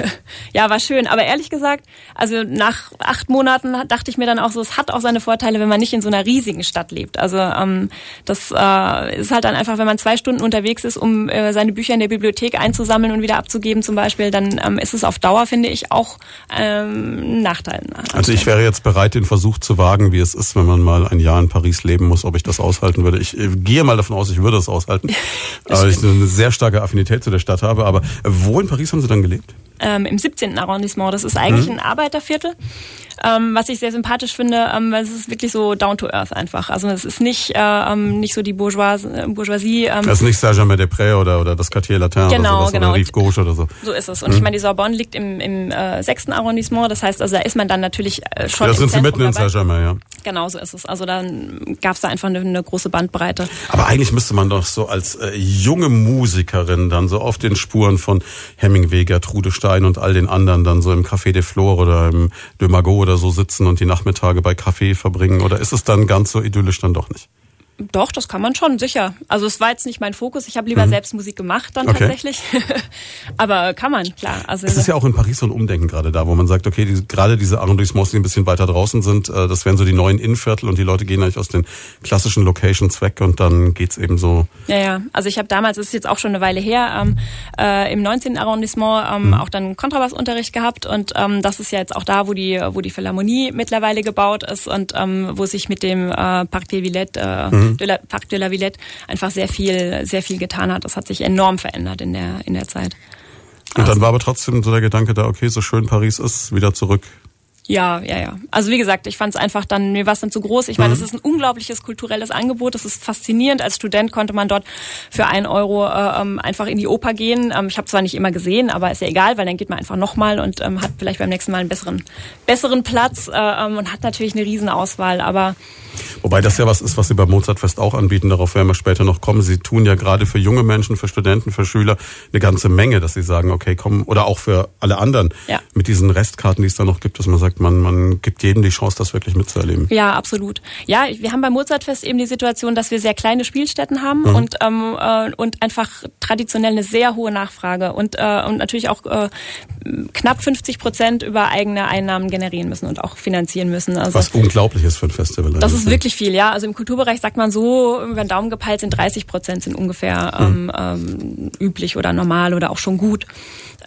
ja, war schön. Aber ehrlich gesagt, also nach acht Monaten dachte ich mir dann auch so, es hat auch seine Vorteile, wenn man nicht in so einer riesigen Stadt lebt. Also ähm, das äh, ist halt dann einfach, wenn man zwei Stunden unterwegs ist, um um äh, seine Bücher in der Bibliothek einzusammeln und wieder abzugeben zum Beispiel, dann ähm, ist es auf Dauer, finde ich, auch ähm, ein Nachteil. Also ich wäre jetzt bereit, den Versuch zu wagen, wie es ist, wenn man mal ein Jahr in Paris leben muss, ob ich das aushalten würde. Ich äh, gehe mal davon aus, ich würde es aushalten, weil ich eine sehr starke Affinität zu der Stadt habe. Aber wo in Paris haben Sie dann gelebt? Ähm, Im 17. Arrondissement. Das ist eigentlich mhm. ein Arbeiterviertel ähm, was ich sehr sympathisch finde, ähm, weil es ist wirklich so down to earth einfach. Also es ist nicht äh, ähm, nicht so die Bourgeoisie. Äh, Bourgeoisie ähm, das ist nicht Saint-Germain-des-Prés oder, oder das Quartier Latin genau, oder sowas, genau. oder Rive Gauche oder so. So ist es. Und mhm. ich meine, die Sorbonne liegt im, im äh, 6. Arrondissement, das heißt, also da ist man dann natürlich äh, schon ja, Da sind Sie mitten in Saint-Germain, ja. Genau so ist es. Also dann gab es da einfach eine, eine, große Bandbreite. Aber eigentlich müsste man doch so als äh, junge Musikerin dann so auf den Spuren von Hemingway, Gertrude Stein und all den anderen dann so im Café de Flore oder im De Magot oder so sitzen und die Nachmittage bei Kaffee verbringen? Oder ist es dann ganz so idyllisch dann doch nicht? Doch, das kann man schon, sicher. Also es war jetzt nicht mein Fokus. Ich habe lieber mhm. selbst Musik gemacht dann okay. tatsächlich. Aber kann man, klar. Also es ist ja auch in Paris so ein Umdenken gerade da, wo man sagt, okay, die, gerade diese Arrondissements, die ein bisschen weiter draußen sind, äh, das wären so die neuen Innenviertel und die Leute gehen eigentlich aus den klassischen Locations weg und dann geht's eben so. Ja, ja. Also ich habe damals, das ist jetzt auch schon eine Weile her, ähm, äh, im 19. Arrondissement ähm, mhm. auch dann Kontrabassunterricht gehabt und ähm, das ist ja jetzt auch da, wo die, wo die Philharmonie mittlerweile gebaut ist und ähm, wo sich mit dem äh, Parc des Villettes äh, mhm de la, Parc de la Villette einfach sehr viel, sehr viel getan hat. Das hat sich enorm verändert in der, in der Zeit. Und also, dann war aber trotzdem so der Gedanke da, okay, so schön Paris ist, wieder zurück ja, ja, ja. Also wie gesagt, ich fand es einfach dann, mir war es dann zu groß. Ich meine, es mhm. ist ein unglaubliches kulturelles Angebot. Es ist faszinierend. Als Student konnte man dort für ein Euro äh, ähm, einfach in die Oper gehen. Ähm, ich habe zwar nicht immer gesehen, aber ist ja egal, weil dann geht man einfach nochmal und ähm, hat vielleicht beim nächsten Mal einen besseren, besseren Platz äh, ähm, und hat natürlich eine Riesenauswahl. Aber Wobei das ja was ist, was Sie beim Mozartfest auch anbieten, darauf werden wir später noch kommen. Sie tun ja gerade für junge Menschen, für Studenten, für Schüler eine ganze Menge, dass sie sagen, okay, komm, oder auch für alle anderen ja. mit diesen Restkarten, die es da noch gibt, dass man sagt, man, man gibt jedem die Chance, das wirklich mitzuerleben. Ja, absolut. Ja, wir haben beim Mozartfest eben die Situation, dass wir sehr kleine Spielstätten haben mhm. und, ähm, äh, und einfach traditionell eine sehr hohe Nachfrage und, äh, und natürlich auch äh, knapp 50 Prozent über eigene Einnahmen generieren müssen und auch finanzieren müssen. Also, was unglaublich ist für ein Festival. Das ist wirklich viel, ja. Also im Kulturbereich sagt man so, über den Daumen gepeilt sind 30 Prozent sind ungefähr hm. ähm, ähm, üblich oder normal oder auch schon gut.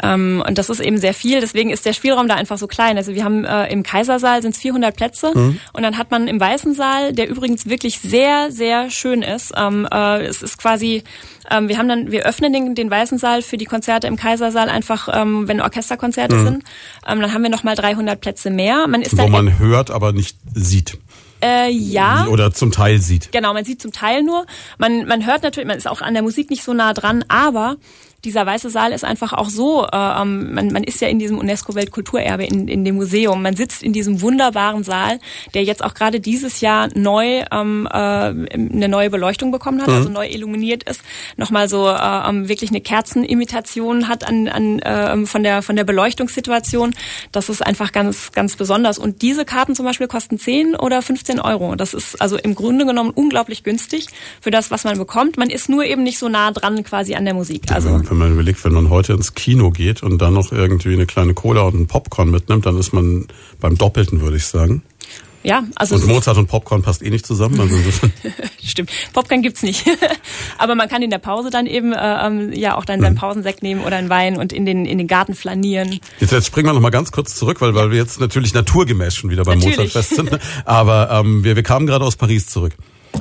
Ähm, und das ist eben sehr viel, deswegen ist der Spielraum da einfach so klein. Also wir haben äh, im Kaisersaal sind es 400 Plätze mhm. und dann hat man im Weißen Saal, der übrigens wirklich sehr, sehr schön ist. Ähm, äh, es ist quasi ähm, wir haben dann, wir öffnen den, den Weißen Saal für die Konzerte im Kaisersaal einfach, ähm, wenn Orchesterkonzerte mhm. sind. Ähm, dann haben wir nochmal 300 Plätze mehr. Man ist Wo man hört, aber nicht sieht. Äh, ja. Oder zum Teil sieht. Genau, man sieht zum Teil nur. Man, man hört natürlich, man ist auch an der Musik nicht so nah dran, aber dieser Weiße Saal ist einfach auch so, äh, ähm, man, man ist ja in diesem UNESCO-Weltkulturerbe in, in dem Museum, man sitzt in diesem wunderbaren Saal, der jetzt auch gerade dieses Jahr neu ähm, äh, eine neue Beleuchtung bekommen hat, mhm. also neu illuminiert ist, nochmal so äh, ähm, wirklich eine Kerzenimitation hat an, an äh, von der von der Beleuchtungssituation. Das ist einfach ganz ganz besonders. Und diese Karten zum Beispiel kosten 10 oder 15 Euro. Das ist also im Grunde genommen unglaublich günstig für das, was man bekommt. Man ist nur eben nicht so nah dran quasi an der Musik. Also wenn man überlegt, wenn man heute ins Kino geht und dann noch irgendwie eine kleine Cola und ein Popcorn mitnimmt, dann ist man beim Doppelten, würde ich sagen. Ja, also und Mozart und Popcorn passt eh nicht zusammen. Also Stimmt, Popcorn gibt's nicht. Aber man kann in der Pause dann eben äh, ähm, ja auch dann seinen mhm. Pausensekt nehmen oder einen Wein und in den in den Garten flanieren. Jetzt, jetzt springen wir noch mal ganz kurz zurück, weil weil wir jetzt natürlich naturgemäß schon wieder beim Mozartfest sind. Aber ähm, wir wir kamen gerade aus Paris zurück.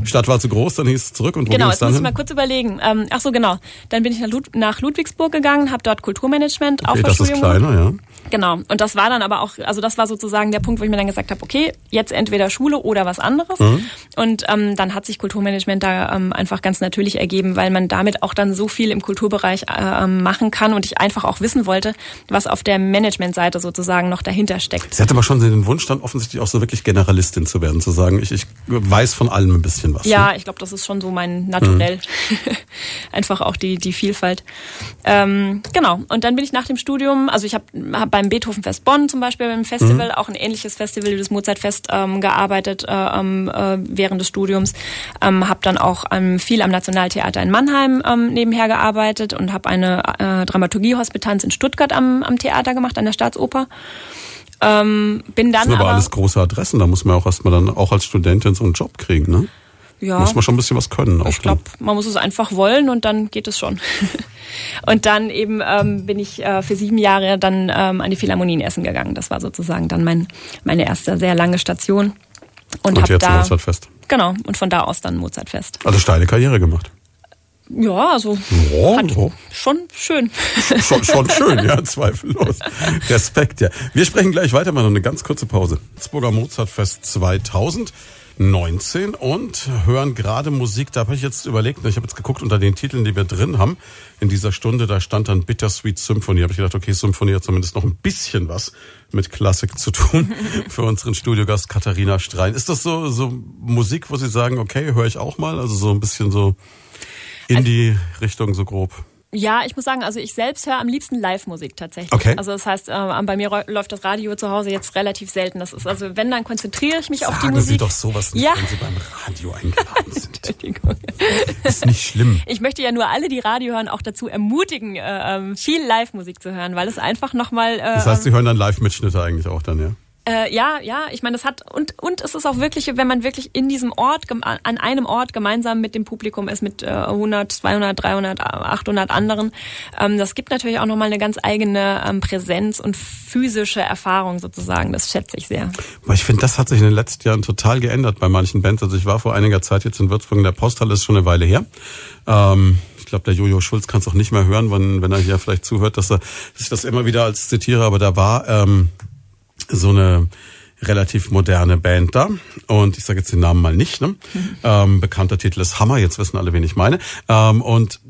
Stadt war zu groß, dann hieß es zurück und wo Genau, jetzt muss ich mal kurz überlegen. Ähm, ach so, genau. Dann bin ich nach, Lud nach Ludwigsburg gegangen, habe dort Kulturmanagement okay, das ist kleiner, ja. Genau. Und das war dann aber auch, also das war sozusagen der Punkt, wo ich mir dann gesagt habe, okay, jetzt entweder Schule oder was anderes. Mhm. Und ähm, dann hat sich Kulturmanagement da ähm, einfach ganz natürlich ergeben, weil man damit auch dann so viel im Kulturbereich äh, ähm, machen kann und ich einfach auch wissen wollte, was auf der Managementseite sozusagen noch dahinter steckt. Sie hatte aber schon den Wunsch, dann offensichtlich auch so wirklich Generalistin zu werden, zu sagen, ich, ich weiß von allem ein bisschen was. Ja, ne? ich glaube, das ist schon so mein Naturell. Mhm. einfach auch die, die Vielfalt. Ähm, genau. Und dann bin ich nach dem Studium, also ich habe hab beim Beethovenfest Bonn zum Beispiel beim Festival, mhm. auch ein ähnliches Festival wie das Mozartfest ähm, gearbeitet äh, äh, während des Studiums. Ähm, habe dann auch ähm, viel am Nationaltheater in Mannheim ähm, nebenher gearbeitet und habe eine äh, Dramaturgie-Hospitanz in Stuttgart am, am Theater gemacht, an der Staatsoper. Ähm, bin dann das sind aber, aber alles große Adressen, da muss man auch erstmal dann auch als Studentin so einen Job kriegen, ne? Ja. Muss man schon ein bisschen was können. Ich glaube, man muss es einfach wollen und dann geht es schon. und dann eben ähm, bin ich äh, für sieben Jahre dann ähm, an die Philharmonie in Essen gegangen. Das war sozusagen dann mein, meine erste sehr lange Station. Und, und jetzt da, Mozartfest. Genau, und von da aus dann Mozartfest. Also steile Karriere gemacht. Ja, also hat ja. schon schön. Schon, schon schön, ja, zweifellos. Respekt, ja. Wir sprechen gleich weiter, mal noch eine ganz kurze Pause. Salzburger Mozartfest 2000. 19 und hören gerade Musik. Da habe ich jetzt überlegt, ich habe jetzt geguckt unter den Titeln, die wir drin haben. In dieser Stunde, da stand dann Bittersweet Symphony. Habe ich gedacht, okay, Symphony hat zumindest noch ein bisschen was mit Klassik zu tun für unseren Studiogast Katharina Strein. Ist das so, so Musik, wo Sie sagen, okay, höre ich auch mal? Also so ein bisschen so in also die Richtung so grob. Ja, ich muss sagen, also ich selbst höre am liebsten Live-Musik tatsächlich. Okay. Also das heißt, äh, bei mir läuft das Radio zu Hause jetzt relativ selten. Das ist also, wenn dann konzentriere ich mich Sagen auf die Musik. Sie doch sowas nicht, ja. wenn Sie beim Radio eingeladen sind. Entschuldigung. ist nicht schlimm. Ich möchte ja nur alle, die Radio hören, auch dazu ermutigen, äh, ähm, viel Live-Musik zu hören, weil es einfach nochmal. Äh, das heißt, Sie hören dann Live-Mitschnitte eigentlich auch dann, ja? Äh, ja, ja, ich meine, das hat und und es ist auch wirklich, wenn man wirklich in diesem Ort an einem Ort gemeinsam mit dem Publikum ist mit äh, 100, 200, 300, 800 anderen, ähm, das gibt natürlich auch nochmal eine ganz eigene ähm, Präsenz und physische Erfahrung sozusagen. Das schätze ich sehr. Aber ich finde, das hat sich in den letzten Jahren total geändert bei manchen Bands. Also ich war vor einiger Zeit jetzt in Würzburg in der Posthalle, ist schon eine Weile her. Ähm, ich glaube, der Jojo Schulz kann es auch nicht mehr hören, wenn, wenn er hier vielleicht zuhört, dass er dass ich das immer wieder als zitiere, aber da war ähm, so eine relativ moderne Band da. Und ich sage jetzt den Namen mal nicht. Ne? Mhm. Ähm, bekannter Titel ist Hammer, jetzt wissen alle, wen ich meine. Ähm, und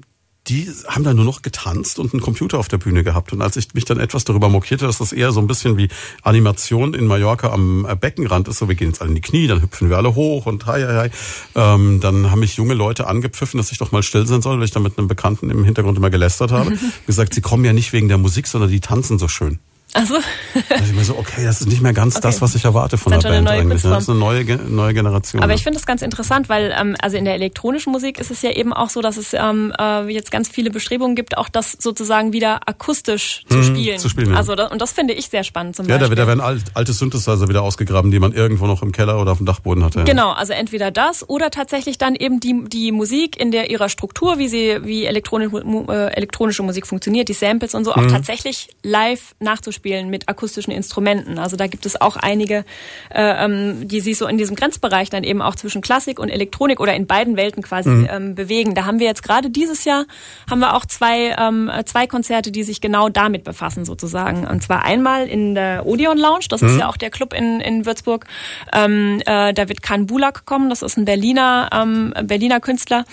die haben da nur noch getanzt und einen Computer auf der Bühne gehabt. Und als ich mich dann etwas darüber mokierte, dass das eher so ein bisschen wie Animation in Mallorca am äh, Beckenrand ist, so wir gehen jetzt alle in die Knie, dann hüpfen wir alle hoch und hi, hi, hi. Ähm, dann haben mich junge Leute angepfiffen, dass ich doch mal still sein soll, weil ich da mit einem Bekannten im Hintergrund immer gelästert habe. gesagt, sie kommen ja nicht wegen der Musik, sondern die tanzen so schön. Also. also ich mir so, okay, das ist nicht mehr ganz okay. das, was ich erwarte von der Band eigentlich. Ne? Das ist eine neue, neue Generation. Aber ich finde das ganz interessant, weil ähm, also in der elektronischen Musik ist es ja eben auch so, dass es ähm, äh, jetzt ganz viele Bestrebungen gibt, auch das sozusagen wieder akustisch zu mhm, spielen. Zu spielen ja. Also das, und das finde ich sehr spannend zum ja, Beispiel. Ja, da werden alt, alte Synthesizer wieder ausgegraben, die man irgendwo noch im Keller oder auf dem Dachboden hatte. Genau, also entweder das oder tatsächlich dann eben die die Musik in der ihrer Struktur, wie sie wie elektronische, äh, elektronische Musik funktioniert, die Samples und so auch mhm. tatsächlich live nachzuspielen mit akustischen Instrumenten. Also da gibt es auch einige, äh, ähm, die sich so in diesem Grenzbereich dann eben auch zwischen Klassik und Elektronik oder in beiden Welten quasi mhm. ähm, bewegen. Da haben wir jetzt gerade dieses Jahr haben wir auch zwei ähm, zwei Konzerte, die sich genau damit befassen sozusagen. Und zwar einmal in der Odeon Lounge, das mhm. ist ja auch der Club in in Würzburg. Ähm, äh, da wird Kan Bulak kommen, das ist ein Berliner ähm, Berliner Künstler,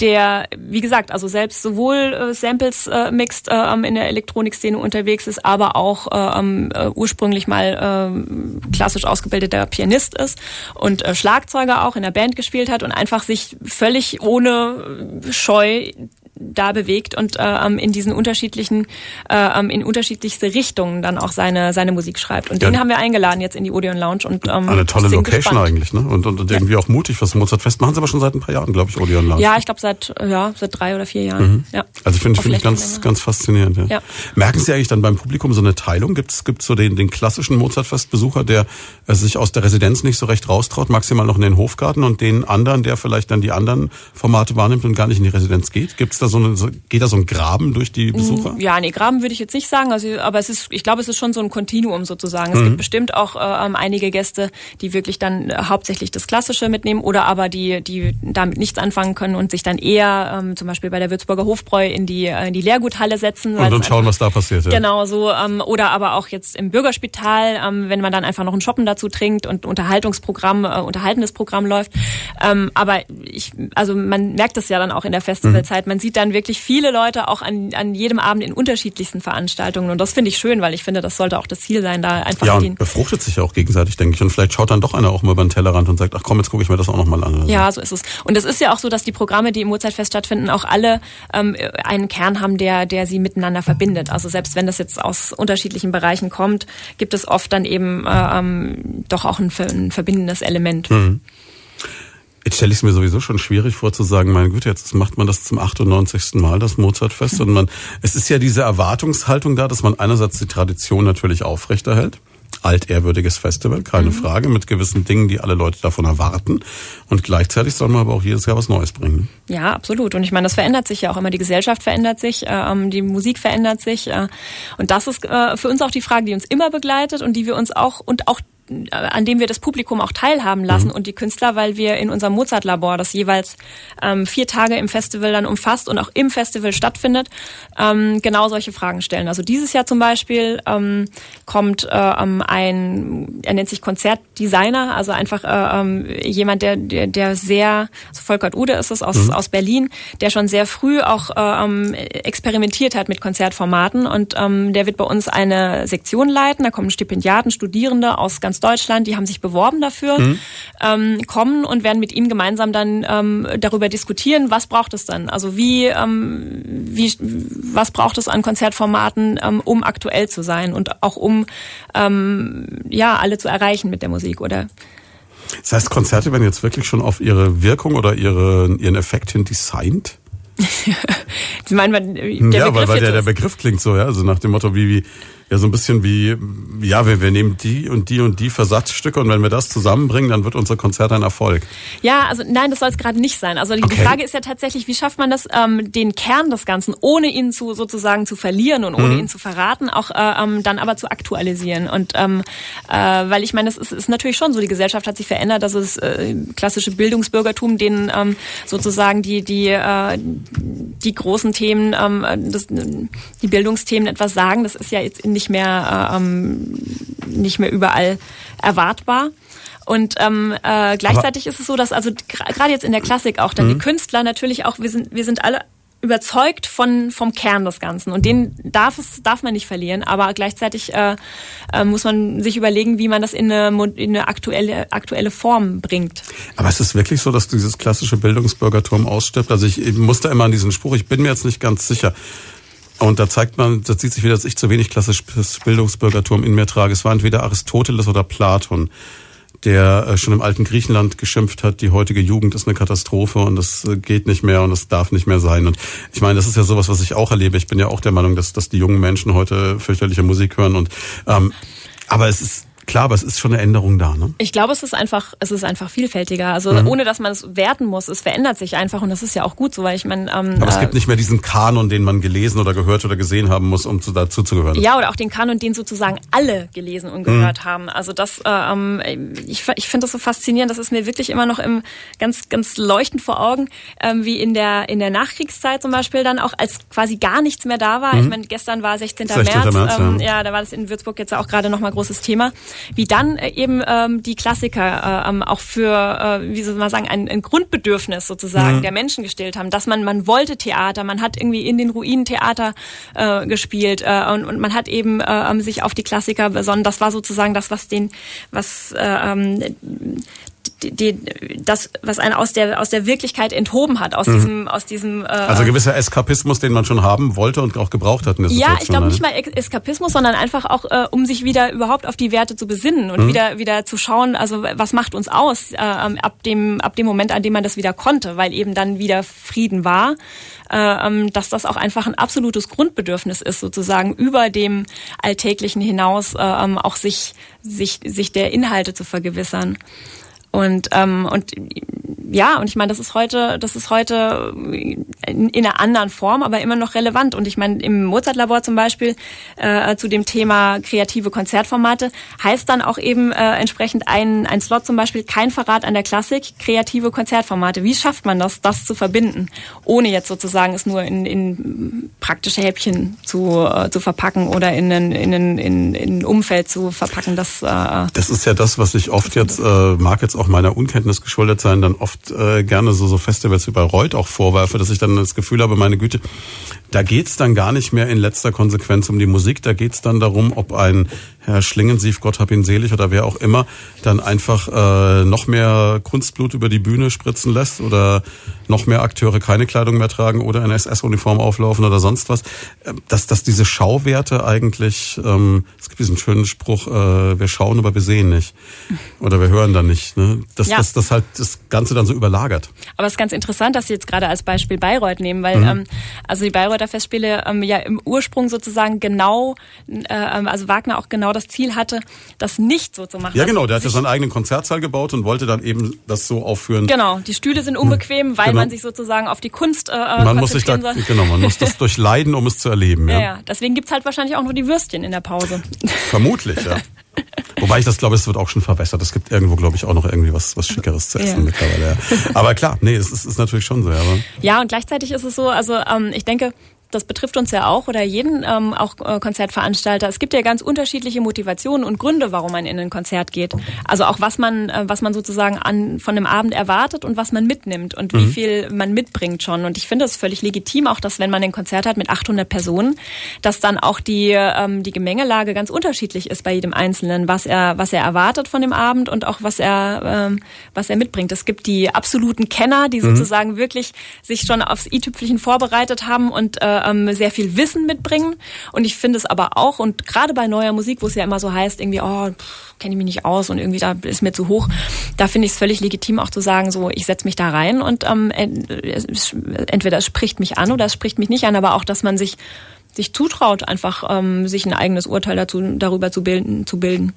der wie gesagt also selbst sowohl äh, Samples äh, mixt äh, in der Elektronikszene unterwegs ist, aber auch äh, ähm, äh, ursprünglich mal äh, klassisch ausgebildeter Pianist ist und äh, Schlagzeuger auch in der Band gespielt hat und einfach sich völlig ohne Scheu da bewegt und äh, in diesen unterschiedlichen, äh, in unterschiedlichste Richtungen dann auch seine seine Musik schreibt. Und ja. den haben wir eingeladen jetzt in die Odeon Lounge und ähm, eine tolle Location gespannt. eigentlich, ne? Und, und, und irgendwie ja. auch mutig fürs Mozartfest. Machen sie aber schon seit ein paar Jahren, glaube ich, Odeon Lounge. Ja, ich glaube seit ja seit drei oder vier Jahren. Mhm. Ja. Also finde ich finde ich ganz ganz faszinierend. Ja. ja. Merken Sie eigentlich dann beim Publikum so eine Teilung? Gibt es so den den klassischen Mozartfestbesucher, der äh, sich aus der Residenz nicht so recht raustraut, maximal noch in den Hofgarten und den anderen, der vielleicht dann die anderen Formate wahrnimmt und gar nicht in die Residenz geht? Gibt es da so eine geht da so ein Graben durch die Besucher? Mm, ja, nee, Graben würde ich jetzt nicht sagen, also aber es ist ich glaube, es ist schon so ein Kontinuum sozusagen. Es mhm. gibt bestimmt auch äh, ähm, einige Gäste, die wirklich dann äh, hauptsächlich das klassische mitnehmen oder aber die die damit nichts anfangen können und sich dann eher ähm, zum Beispiel bei der Würzburger Hofbräu in die äh, in die Lehrguthalle setzen und dann schauen, was da passiert. Ja. Genau, so ähm, oder aber auch jetzt im Bürgerspital, ähm, wenn man dann einfach noch ein Shoppen dazu trinkt und Unterhaltungsprogramm, äh, unterhaltendes Programm läuft. Ähm, aber ich, also man merkt es ja dann auch in der Festivalzeit. Mhm. Man sieht dann wirklich viele Leute auch an, an jedem Abend in unterschiedlichsten Veranstaltungen. Und das finde ich schön, weil ich finde, das sollte auch das Ziel sein, da einfach. Ja, und befruchtet sich ja auch gegenseitig, denke ich. Und vielleicht schaut dann doch einer auch mal über den Tellerrand und sagt, ach komm, jetzt gucke ich mir das auch nochmal an. Ja, so ist es. Und es ist ja auch so, dass die Programme, die im Uhrzeitfest stattfinden, auch alle ähm, einen Kern haben, der, der sie miteinander verbindet. Also selbst wenn das jetzt aus unterschiedlichen Bereichen kommt, gibt es oft dann eben äh, ähm, doch auch ein, ein verbindendes Element. Mhm. Jetzt stelle ich es mir sowieso schon schwierig vor zu sagen, mein Güte, jetzt macht man das zum 98. Mal, das Mozartfest. Und man, es ist ja diese Erwartungshaltung da, dass man einerseits die Tradition natürlich aufrechterhält. Altehrwürdiges Festival, keine mhm. Frage, mit gewissen Dingen, die alle Leute davon erwarten. Und gleichzeitig soll man aber auch jedes Jahr was Neues bringen. Ja, absolut. Und ich meine, das verändert sich ja auch immer. Die Gesellschaft verändert sich, äh, ähm, die Musik verändert sich. Äh, und das ist äh, für uns auch die Frage, die uns immer begleitet und die wir uns auch und auch an dem wir das Publikum auch teilhaben lassen mhm. und die Künstler, weil wir in unserem Mozart-Labor, das jeweils ähm, vier Tage im Festival dann umfasst und auch im Festival stattfindet, ähm, genau solche Fragen stellen. Also dieses Jahr zum Beispiel ähm, kommt äh, ähm, ein, er nennt sich Konzertdesigner, also einfach äh, ähm, jemand, der, der, der sehr, also Volkert Ude ist es aus, mhm. aus Berlin, der schon sehr früh auch äh, ähm, experimentiert hat mit Konzertformaten und der wird bei uns eine Sektion leiten. Da kommen Stipendiaten, Studierende aus ganz ganz Deutschland, die haben sich beworben dafür, mhm. ähm, kommen und werden mit ihm gemeinsam dann ähm, darüber diskutieren, was braucht es dann? Also wie, ähm, wie was braucht es an Konzertformaten, ähm, um aktuell zu sein und auch um ähm, ja alle zu erreichen mit der Musik oder das heißt, Konzerte werden jetzt wirklich schon auf ihre Wirkung oder ihre, ihren Effekt hin designt? Sie meinen, der ja, Begriff weil, weil der, der Begriff klingt so, ja, also nach dem Motto, wie, wie ja so ein bisschen wie, ja, wir, wir nehmen die und die und die Versatzstücke und wenn wir das zusammenbringen, dann wird unser Konzert ein Erfolg. Ja, also nein, das soll es gerade nicht sein. Also die okay. Frage ist ja tatsächlich, wie schafft man das, ähm, den Kern des Ganzen, ohne ihn zu sozusagen zu verlieren und ohne mhm. ihn zu verraten, auch äh, ähm, dann aber zu aktualisieren. Und ähm, äh, weil ich meine, es ist, ist natürlich schon so, die Gesellschaft hat sich verändert, dass es äh, klassische Bildungsbürgertum, denen ähm, sozusagen die die äh, die großen Themen, ähm, das, die Bildungsthemen etwas sagen. Das ist ja jetzt in nicht mehr, äh, ähm, nicht mehr überall erwartbar. Und ähm, äh, gleichzeitig Aber ist es so, dass also gerade jetzt in der Klassik auch dann die mhm. Künstler natürlich auch, wir sind, wir sind alle überzeugt von vom Kern des Ganzen und den darf es darf man nicht verlieren, aber gleichzeitig äh, äh, muss man sich überlegen, wie man das in eine, in eine aktuelle aktuelle Form bringt. Aber ist es wirklich so, dass dieses klassische Bildungsbürgertum ausstirbt? Also ich, ich musste immer an diesen Spruch, ich bin mir jetzt nicht ganz sicher Und da zeigt man, da sieht sich wieder, dass ich zu wenig klassisches Bildungsbürgertum in mir trage. Es war entweder Aristoteles oder Platon, der äh, schon im alten Griechenland geschimpft hat, die heutige Jugend ist eine Katastrophe und das äh, geht nicht mehr und das darf nicht mehr sein. Und ich meine, das ist ja sowas, was ich auch erlebe. Ich bin ja auch der Meinung, dass, dass die jungen Menschen heute fürchterliche Musik hören und ähm, aber es ist Klar, aber es ist schon eine Änderung da, ne? Ich glaube, es ist einfach, es ist einfach vielfältiger. Also mhm. ohne dass man es werten muss, es verändert sich einfach und das ist ja auch gut so, weil ich meine. Ähm, aber es gibt nicht mehr diesen Kanon, den man gelesen oder gehört oder gesehen haben muss, um zu, dazu zu gehören. Ja, oder auch den Kanon, den sozusagen alle gelesen und gehört mhm. haben. Also das, äh, ähm, ich, ich finde das so faszinierend. Das ist mir wirklich immer noch im ganz, ganz leuchtend vor Augen, ähm, wie in der in der Nachkriegszeit zum Beispiel dann auch als quasi gar nichts mehr da war. Mhm. Ich meine, gestern war 16. 16. März. März ähm, ja. ja, da war das in Würzburg jetzt auch gerade nochmal großes Thema wie dann äh, eben ähm, die Klassiker äh, ähm, auch für, äh, wie soll man sagen, ein, ein Grundbedürfnis sozusagen mhm. der Menschen gestellt haben, dass man, man wollte Theater, man hat irgendwie in den Ruinen Theater äh, gespielt äh, und, und man hat eben äh, ähm, sich auf die Klassiker besonnen. Das war sozusagen das, was den, was äh, ähm, die, das, was einen aus der aus der Wirklichkeit enthoben hat, aus mhm. diesem aus diesem. Äh, also gewisser Eskapismus, den man schon haben wollte und auch gebraucht hat. In der ja, ich glaube nicht mal Eskapismus, sondern einfach auch, äh, um sich wieder überhaupt auf die Werte zu besinnen und mhm. wieder wieder zu schauen, also was macht uns aus äh, ab dem ab dem Moment, an dem man das wieder konnte, weil eben dann wieder Frieden war, äh, ähm, dass das auch einfach ein absolutes Grundbedürfnis ist, sozusagen über dem Alltäglichen hinaus äh, ähm, auch sich sich sich der Inhalte zu vergewissern. Und, ähm, und ja, und ich meine, das ist heute, das ist heute in, in, einer anderen Form, aber immer noch relevant. Und ich meine, im Mozart-Labor zum Beispiel äh, zu dem Thema kreative Konzertformate heißt dann auch eben äh, entsprechend ein, ein Slot zum Beispiel kein Verrat an der Klassik, kreative Konzertformate. Wie schafft man das, das zu verbinden, ohne jetzt sozusagen es nur in, in praktische Häppchen zu, äh, zu verpacken oder in ein, in, in, in Umfeld zu verpacken? Das, äh, das ist ja das, was ich oft jetzt, äh, mag jetzt auch auch meiner Unkenntnis geschuldet sein, dann oft äh, gerne so, so Festivals wie Bayreuth auch vorwerfe, dass ich dann das Gefühl habe, meine Güte, da geht's dann gar nicht mehr in letzter Konsequenz um die Musik, da geht's dann darum, ob ein Herr Schlingensief, Gott hab ihn selig oder wer auch immer, dann einfach äh, noch mehr Kunstblut über die Bühne spritzen lässt oder noch mehr Akteure keine Kleidung mehr tragen oder in SS-Uniform auflaufen oder sonst was. Äh, dass, dass diese Schauwerte eigentlich, ähm, es gibt diesen schönen Spruch, äh, wir schauen, aber wir sehen nicht. Oder wir hören dann nicht. Ne? Dass ja. das, das halt das Ganze dann so überlagert. Aber es ist ganz interessant, dass Sie jetzt gerade als Beispiel Bayreuth nehmen, weil mhm. ähm, also die Bayreuther Festspiele ähm, ja im Ursprung sozusagen genau, äh, ähm, also Wagner auch genau das Ziel hatte, das nicht so zu machen. Ja, genau, der hat ja seinen eigenen Konzertsaal gebaut und wollte dann eben das so aufführen. Genau, die Stühle sind unbequem, weil genau. man sich sozusagen auf die Kunst äh, man muss sich da, soll. Genau, man muss das durchleiden, um es zu erleben. Ja, ja, ja. deswegen gibt's halt wahrscheinlich auch nur die Würstchen in der Pause. Vermutlich, ja. Wobei ich das glaube, es wird auch schon verwässert. Es gibt irgendwo, glaube ich, auch noch irgendwie was, was Schickeres zu essen ja. mittlerweile. Ja. Aber klar, nee, es ist, ist natürlich schon so. Ja, aber ja, und gleichzeitig ist es so, also ähm, ich denke, das betrifft uns ja auch oder jeden ähm, auch äh, Konzertveranstalter. Es gibt ja ganz unterschiedliche Motivationen und Gründe, warum man in ein Konzert geht. Also auch was man äh, was man sozusagen an von einem Abend erwartet und was man mitnimmt und mhm. wie viel man mitbringt schon. Und ich finde es völlig legitim, auch dass wenn man ein Konzert hat mit 800 Personen, dass dann auch die ähm, die Gemengelage ganz unterschiedlich ist bei jedem Einzelnen, was er was er erwartet von dem Abend und auch was er ähm, was er mitbringt. Es gibt die absoluten Kenner, die mhm. sozusagen wirklich sich schon aufs i-Tüpfelchen vorbereitet haben und äh, ähm, sehr viel Wissen mitbringen. Und ich finde es aber auch, und gerade bei neuer Musik, wo es ja immer so heißt, irgendwie, oh, kenne ich mich nicht aus und irgendwie da ist mir zu hoch, da finde ich es völlig legitim auch zu sagen, so, ich setze mich da rein und ähm, entweder es spricht mich an oder es spricht mich nicht an, aber auch, dass man sich sich zutraut, einfach ähm, sich ein eigenes Urteil dazu, darüber zu bilden, zu bilden.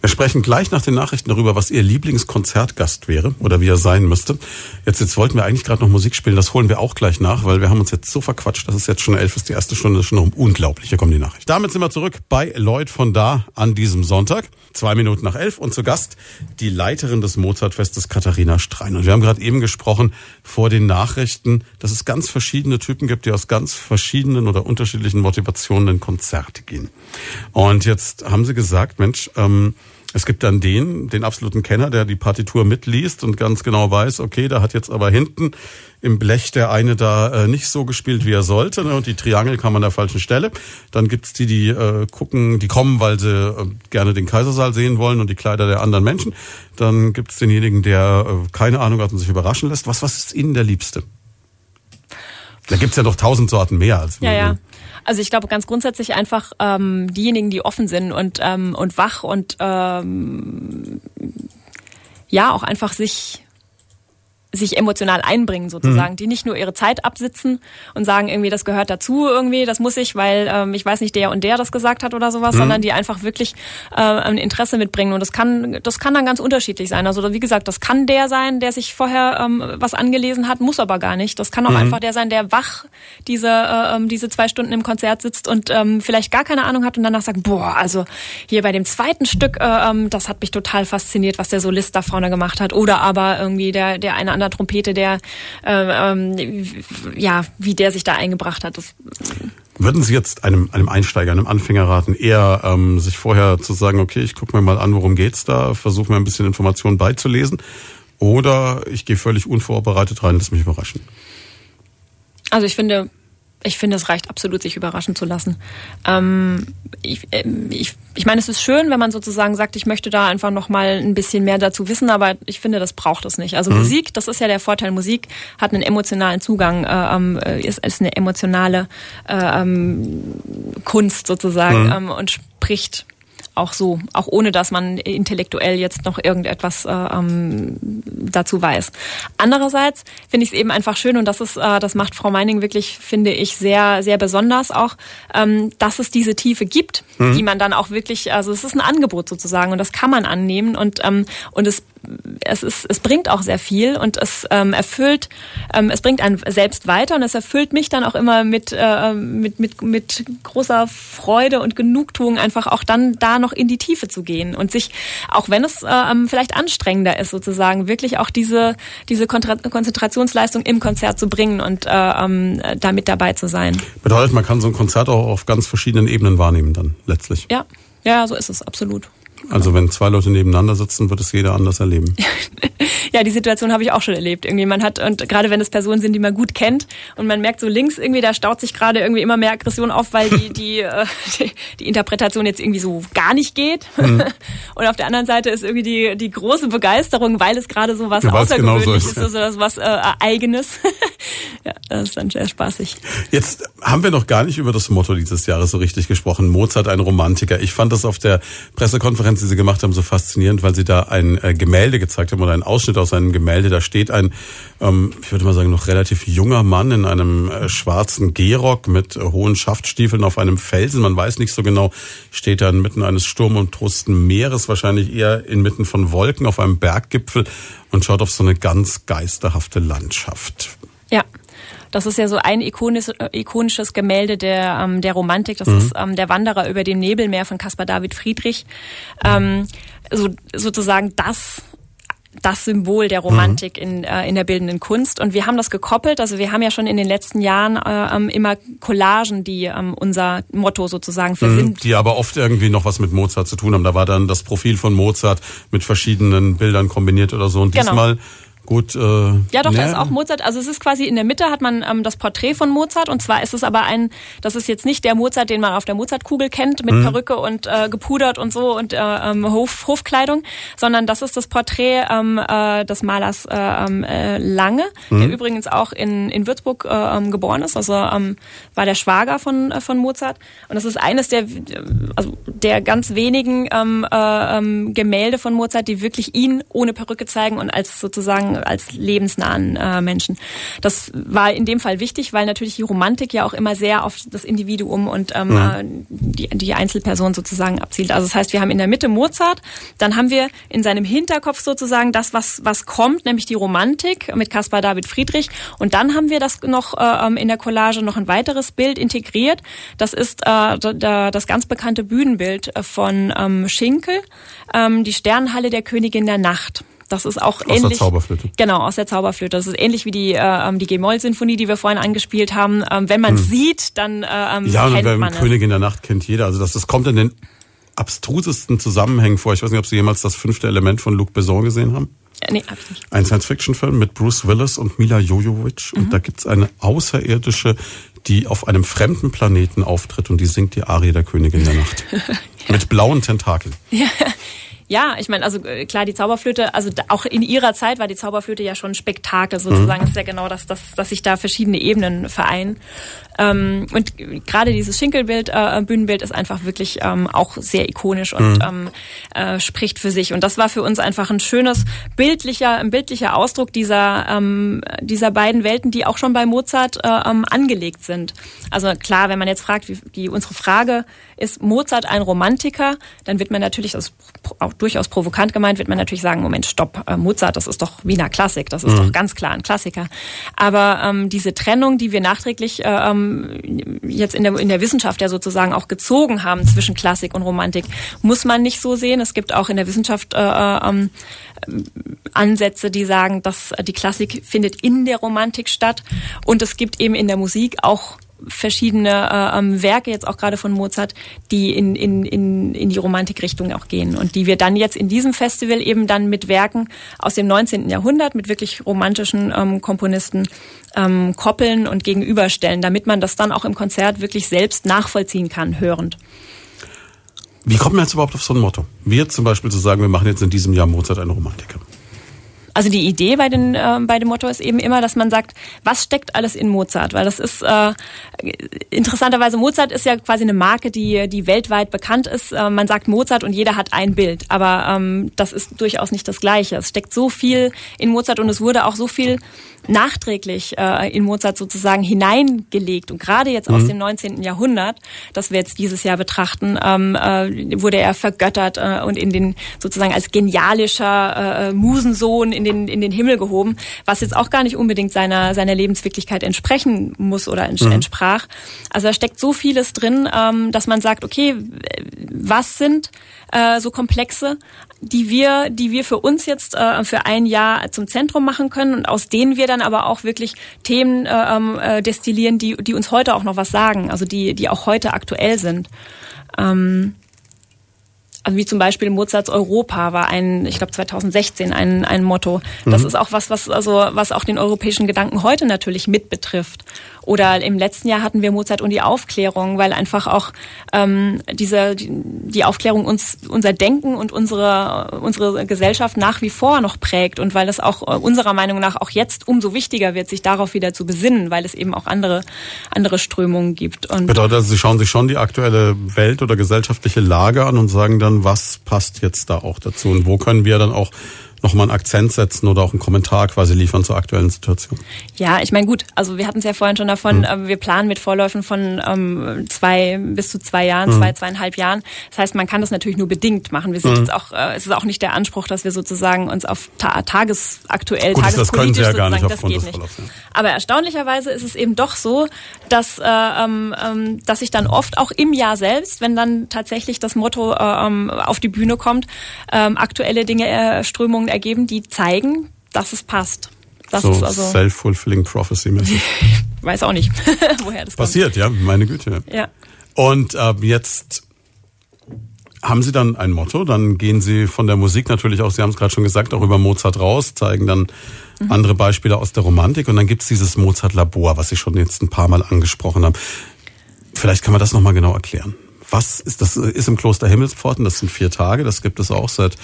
Wir sprechen gleich nach den Nachrichten darüber, was Ihr Lieblingskonzertgast wäre oder wie er sein müsste. Jetzt, jetzt wollten wir eigentlich gerade noch Musik spielen, das holen wir auch gleich nach, weil wir haben uns jetzt so verquatscht, dass es jetzt schon elf ist, die erste Stunde ist schon noch unglaublich. Hier kommen die Nachrichten. Damit sind wir zurück bei Lloyd von da an diesem Sonntag, zwei Minuten nach elf und zu Gast die Leiterin des Mozartfestes Katharina Strein. Und wir haben gerade eben gesprochen vor den Nachrichten, dass es ganz verschiedene Typen gibt, die aus ganz verschiedenen oder unterschiedlichen Motivationen in Konzerte gehen. Und jetzt haben Sie gesagt, Mensch, ähm, es gibt dann den, den absoluten Kenner, der die Partitur mitliest und ganz genau weiß, okay, da hat jetzt aber hinten im Blech der eine da äh, nicht so gespielt, wie er sollte, ne, und die Triangel kam an der falschen Stelle. Dann gibt's die, die äh, gucken, die kommen, weil sie äh, gerne den Kaisersaal sehen wollen und die Kleider der anderen Menschen. Dann gibt's denjenigen, der äh, keine Ahnung hat und sich überraschen lässt. Was, was ist Ihnen der Liebste? Da gibt's ja doch tausend Sorten mehr als Ja, ja. Also ich glaube ganz grundsätzlich einfach ähm, diejenigen, die offen sind und ähm, und wach und ähm, ja auch einfach sich sich emotional einbringen sozusagen, mhm. die nicht nur ihre Zeit absitzen und sagen irgendwie, das gehört dazu irgendwie, das muss ich, weil ähm, ich weiß nicht, der und der das gesagt hat oder sowas, mhm. sondern die einfach wirklich äh, ein Interesse mitbringen und das kann, das kann dann ganz unterschiedlich sein. Also wie gesagt, das kann der sein, der sich vorher ähm, was angelesen hat, muss aber gar nicht. Das kann auch mhm. einfach der sein, der wach diese äh, ähm, diese zwei Stunden im Konzert sitzt und ähm, vielleicht gar keine Ahnung hat und danach sagt, boah, also hier bei dem zweiten Stück, äh, ähm, das hat mich total fasziniert, was der Solist da vorne gemacht hat, oder aber irgendwie der der eine an der Trompete, der äh, ähm, ja, wie der sich da eingebracht hat. Das, würden Sie jetzt einem, einem Einsteiger, einem Anfänger raten, eher ähm, sich vorher zu sagen, okay, ich gucke mir mal an, worum geht's da, versuche mir ein bisschen Informationen beizulesen, oder ich gehe völlig unvorbereitet rein, lass mich überraschen? Also ich finde, ich finde, es reicht absolut, sich überraschen zu lassen. Ähm, ich, äh, ich, ich meine, es ist schön, wenn man sozusagen sagt, ich möchte da einfach noch mal ein bisschen mehr dazu wissen, aber ich finde, das braucht es nicht. Also mhm. Musik, das ist ja der Vorteil. Musik hat einen emotionalen Zugang, äh, ähm, ist, ist eine emotionale äh, ähm, Kunst sozusagen mhm. ähm, und spricht auch so, auch ohne dass man intellektuell jetzt noch irgendetwas äh, ähm, dazu weiß. Andererseits finde ich es eben einfach schön und das ist, äh, das macht Frau Meining wirklich, finde ich, sehr, sehr besonders auch, ähm, dass es diese Tiefe gibt, mhm. die man dann auch wirklich, also es ist ein Angebot sozusagen und das kann man annehmen und ähm, und es es, ist, es bringt auch sehr viel und es ähm, erfüllt, ähm, es bringt einen selbst weiter und es erfüllt mich dann auch immer mit, äh, mit, mit, mit großer Freude und Genugtuung, einfach auch dann da noch in die Tiefe zu gehen und sich, auch wenn es äh, vielleicht anstrengender ist, sozusagen, wirklich auch diese, diese Konzentrationsleistung im Konzert zu bringen und äh, ähm, da mit dabei zu sein. Bedeutet, man kann so ein Konzert auch auf ganz verschiedenen Ebenen wahrnehmen dann letztlich. Ja, ja, so ist es, absolut. Also wenn zwei Leute nebeneinander sitzen, wird es jeder anders erleben. ja, die Situation habe ich auch schon erlebt. Irgendwie man hat und gerade wenn es Personen sind, die man gut kennt und man merkt so links irgendwie, da staut sich gerade irgendwie immer mehr Aggression auf, weil die die, äh, die, die Interpretation jetzt irgendwie so gar nicht geht. Mhm. Und auf der anderen Seite ist irgendwie die die große Begeisterung, weil es gerade so was ja, außergewöhnliches genau so ist, ist, also was äh, eigenes. ja, das ist dann sehr spaßig. Jetzt haben wir noch gar nicht über das Motto dieses Jahres so richtig gesprochen. Mozart ein Romantiker. Ich fand das auf der Pressekonferenz, die Sie gemacht haben, so faszinierend, weil Sie da ein äh, Gemälde gezeigt haben oder einen Ausschnitt aus einem Gemälde. Da steht ein, ähm, ich würde mal sagen, noch relativ junger Mann in einem äh, schwarzen Gehrock mit äh, hohen Schaftstiefeln auf einem Felsen. Man weiß nicht so genau, steht er inmitten eines Sturm- und Trusten Meeres, wahrscheinlich eher inmitten von Wolken auf einem Berggipfel und schaut auf so eine ganz geisterhafte Landschaft. Ja. Das ist ja so ein ikonisches, ikonisches Gemälde der, ähm, der Romantik. Das mhm. ist ähm, der Wanderer über dem Nebelmeer von Caspar David Friedrich. Ähm, so, sozusagen das das Symbol der Romantik mhm. in, äh, in der bildenden Kunst. Und wir haben das gekoppelt. Also wir haben ja schon in den letzten Jahren äh, ähm, immer Collagen, die ähm, unser Motto sozusagen versind. Mhm, die aber oft irgendwie noch was mit Mozart zu tun haben. Da war dann das Profil von Mozart mit verschiedenen Bildern kombiniert oder so. Und genau. diesmal Gut. Äh, ja, doch, ne? da ist auch Mozart. Also es ist quasi in der Mitte hat man ähm, das Porträt von Mozart und zwar ist es aber ein, das ist jetzt nicht der Mozart, den man auf der Mozartkugel kennt mit mhm. Perücke und äh, gepudert und so und äh, ähm, Hof, Hofkleidung, sondern das ist das Porträt ähm, äh, des Malers äh, ähm, äh, Lange, mhm. der übrigens auch in, in Würzburg äh, ähm, geboren ist. Also ähm, war der Schwager von äh, von Mozart und das ist eines der also der ganz wenigen ähm, äh, ähm, Gemälde von Mozart, die wirklich ihn ohne Perücke zeigen und als sozusagen als lebensnahen äh, Menschen. Das war in dem Fall wichtig, weil natürlich die Romantik ja auch immer sehr auf das Individuum und ähm, ja. Mhm. die, die Einzelperson sozusagen abzielt. Also das heißt, wir haben in der Mitte Mozart, dann haben wir in seinem Hinterkopf sozusagen das, was, was kommt, nämlich die Romantik mit Caspar David Friedrich. Und dann haben wir das noch äh, ähm, in der Collage noch ein weiteres Bild integriert. Das ist äh, das ganz bekannte Bühnenbild äh, von ähm, Schinkel, ähm, die Sternenhalle der Königin der Nacht. Das ist auch aus ähnlich. Aus der Zauberflöte. Genau, aus der Zauberflöte. Das ist ähnlich wie die, äh, ähm, die G-Moll-Sinfonie, die wir vorhin angespielt haben. Ähm, wenn man hm. sieht, dann äh, ähm, ja, und man König in der Nacht kennt jeder. Also das, das kommt in den abstrusesten Zusammenhängen vor. Ich weiß nicht, ob Sie jemals das fünfte Element von Luc Besson gesehen haben. Äh, nee, hab ich nicht. Ein Science-Fiction-Film mit Bruce Willis und Mila Jojovic. Mhm. Und da gibt's eine Außerirdische, die auf einem fremden Planeten auftritt und die singt die Arie der Königin der Nacht. ja. Mit blauen Tentakeln. Ja. Ja, ich meine, also äh, klar, die Zauberflöte, also auch in ihrer Zeit war die Zauberflöte ja schon ein Spektakel sozusagen. Mhm. ist ja genau das, dass, dass sich da verschiedene Ebenen vereinen. Ähm, und gerade dieses Schinkelbild, äh, Bühnenbild ist einfach wirklich ähm, auch sehr ikonisch und mhm. ähm, äh, spricht für sich. Und das war für uns einfach ein schönes bildlicher, ein bildlicher Ausdruck dieser ähm, dieser beiden Welten, die auch schon bei Mozart äh, ähm, angelegt sind. Also klar, wenn man jetzt fragt, wie die unsere Frage ist Mozart ein Romantiker, dann wird man natürlich, das auch durchaus provokant gemeint, wird man natürlich sagen, Moment, stopp, äh, Mozart, das ist doch Wiener Klassik, das ist mhm. doch ganz klar ein Klassiker. Aber ähm, diese Trennung, die wir nachträglich äh, ähm, jetzt in der, in der Wissenschaft ja sozusagen auch gezogen haben zwischen Klassik und Romantik, muss man nicht so sehen. Es gibt auch in der Wissenschaft äh, äh, Ansätze, die sagen, dass die Klassik findet in der Romantik statt. Und es gibt eben in der Musik auch verschiedene äh, ähm, Werke, jetzt auch gerade von Mozart, die in, in, in, in die Romantikrichtung auch gehen und die wir dann jetzt in diesem Festival eben dann mit Werken aus dem 19. Jahrhundert, mit wirklich romantischen ähm, Komponisten ähm, koppeln und gegenüberstellen, damit man das dann auch im Konzert wirklich selbst nachvollziehen kann, hörend. Wie kommt man jetzt überhaupt auf so ein Motto? Wir zum Beispiel zu sagen, wir machen jetzt in diesem Jahr Mozart eine Romantiker. Also die Idee bei, den, äh, bei dem Motto ist eben immer, dass man sagt, was steckt alles in Mozart? Weil das ist äh, interessanterweise, Mozart ist ja quasi eine Marke, die, die weltweit bekannt ist. Äh, man sagt Mozart und jeder hat ein Bild. Aber ähm, das ist durchaus nicht das Gleiche. Es steckt so viel in Mozart und es wurde auch so viel nachträglich äh, in Mozart sozusagen hineingelegt. Und gerade jetzt aus mhm. dem 19. Jahrhundert, das wir jetzt dieses Jahr betrachten, ähm, äh, wurde er vergöttert äh, und in den sozusagen als genialischer äh, Musensohn in den, in den Himmel gehoben, was jetzt auch gar nicht unbedingt seiner, seiner Lebenswirklichkeit entsprechen muss oder ents mhm. entsprach. Also da steckt so vieles drin, ähm, dass man sagt, okay, was sind äh, so Komplexe, die wir, die wir für uns jetzt äh, für ein Jahr zum Zentrum machen können und aus denen wir dann aber auch wirklich Themen äh, ähm, äh, destillieren, die, die uns heute auch noch was sagen, also die, die auch heute aktuell sind. Ähm, also wie zum Beispiel Mozarts Europa war ein, ich glaube 2016 ein, ein Motto. Das mhm. ist auch was, was also was auch den europäischen Gedanken heute natürlich mit betrifft. Oder im letzten Jahr hatten wir Mozart und die Aufklärung, weil einfach auch ähm, diese die, die Aufklärung uns unser Denken und unsere unsere Gesellschaft nach wie vor noch prägt und weil das auch äh, unserer Meinung nach auch jetzt umso wichtiger wird, sich darauf wieder zu besinnen, weil es eben auch andere andere Strömungen gibt. Und Bedeutet also, Sie schauen sich schon die aktuelle Welt oder gesellschaftliche Lage an und sagen dann, was passt jetzt da auch dazu? Und wo können wir dann auch nochmal einen Akzent setzen oder auch einen Kommentar quasi liefern zur aktuellen Situation. Ja, ich meine gut, also wir hatten es ja vorhin schon davon, mhm. wir planen mit Vorläufen von ähm, zwei bis zu zwei Jahren, mhm. zwei, zweieinhalb Jahren. Das heißt, man kann das natürlich nur bedingt machen. Wir sind mhm. jetzt auch, äh, es ist auch nicht der Anspruch, dass wir sozusagen uns auf ta tagesaktuell, gut, tagespolitisch das können Sie ja gar nicht das geht nicht. Ja. Aber erstaunlicherweise ist es eben doch so, dass, äh, ähm, ähm, dass sich dann oft auch im Jahr selbst, wenn dann tatsächlich das Motto äh, ähm, auf die Bühne kommt, ähm, aktuelle Dinge, äh, Strömungen Untersuchungen ergeben, die zeigen, dass es passt. Das so also self-fulfilling prophecy mäßig. Weiß auch nicht, woher das Passiert, kommt. ja, meine Güte. Ja. Und äh, jetzt haben Sie dann ein Motto, dann gehen Sie von der Musik natürlich auch, Sie haben es gerade schon gesagt, auch über Mozart raus, zeigen dann mhm. andere Beispiele aus der Romantik und dann gibt's dieses Mozart-Labor, was Sie schon jetzt ein paar Mal angesprochen haben. Vielleicht kann man das nochmal genau erklären. Was ist das? Ist im Kloster Himmelspforten, das sind vier Tage, das gibt es auch seit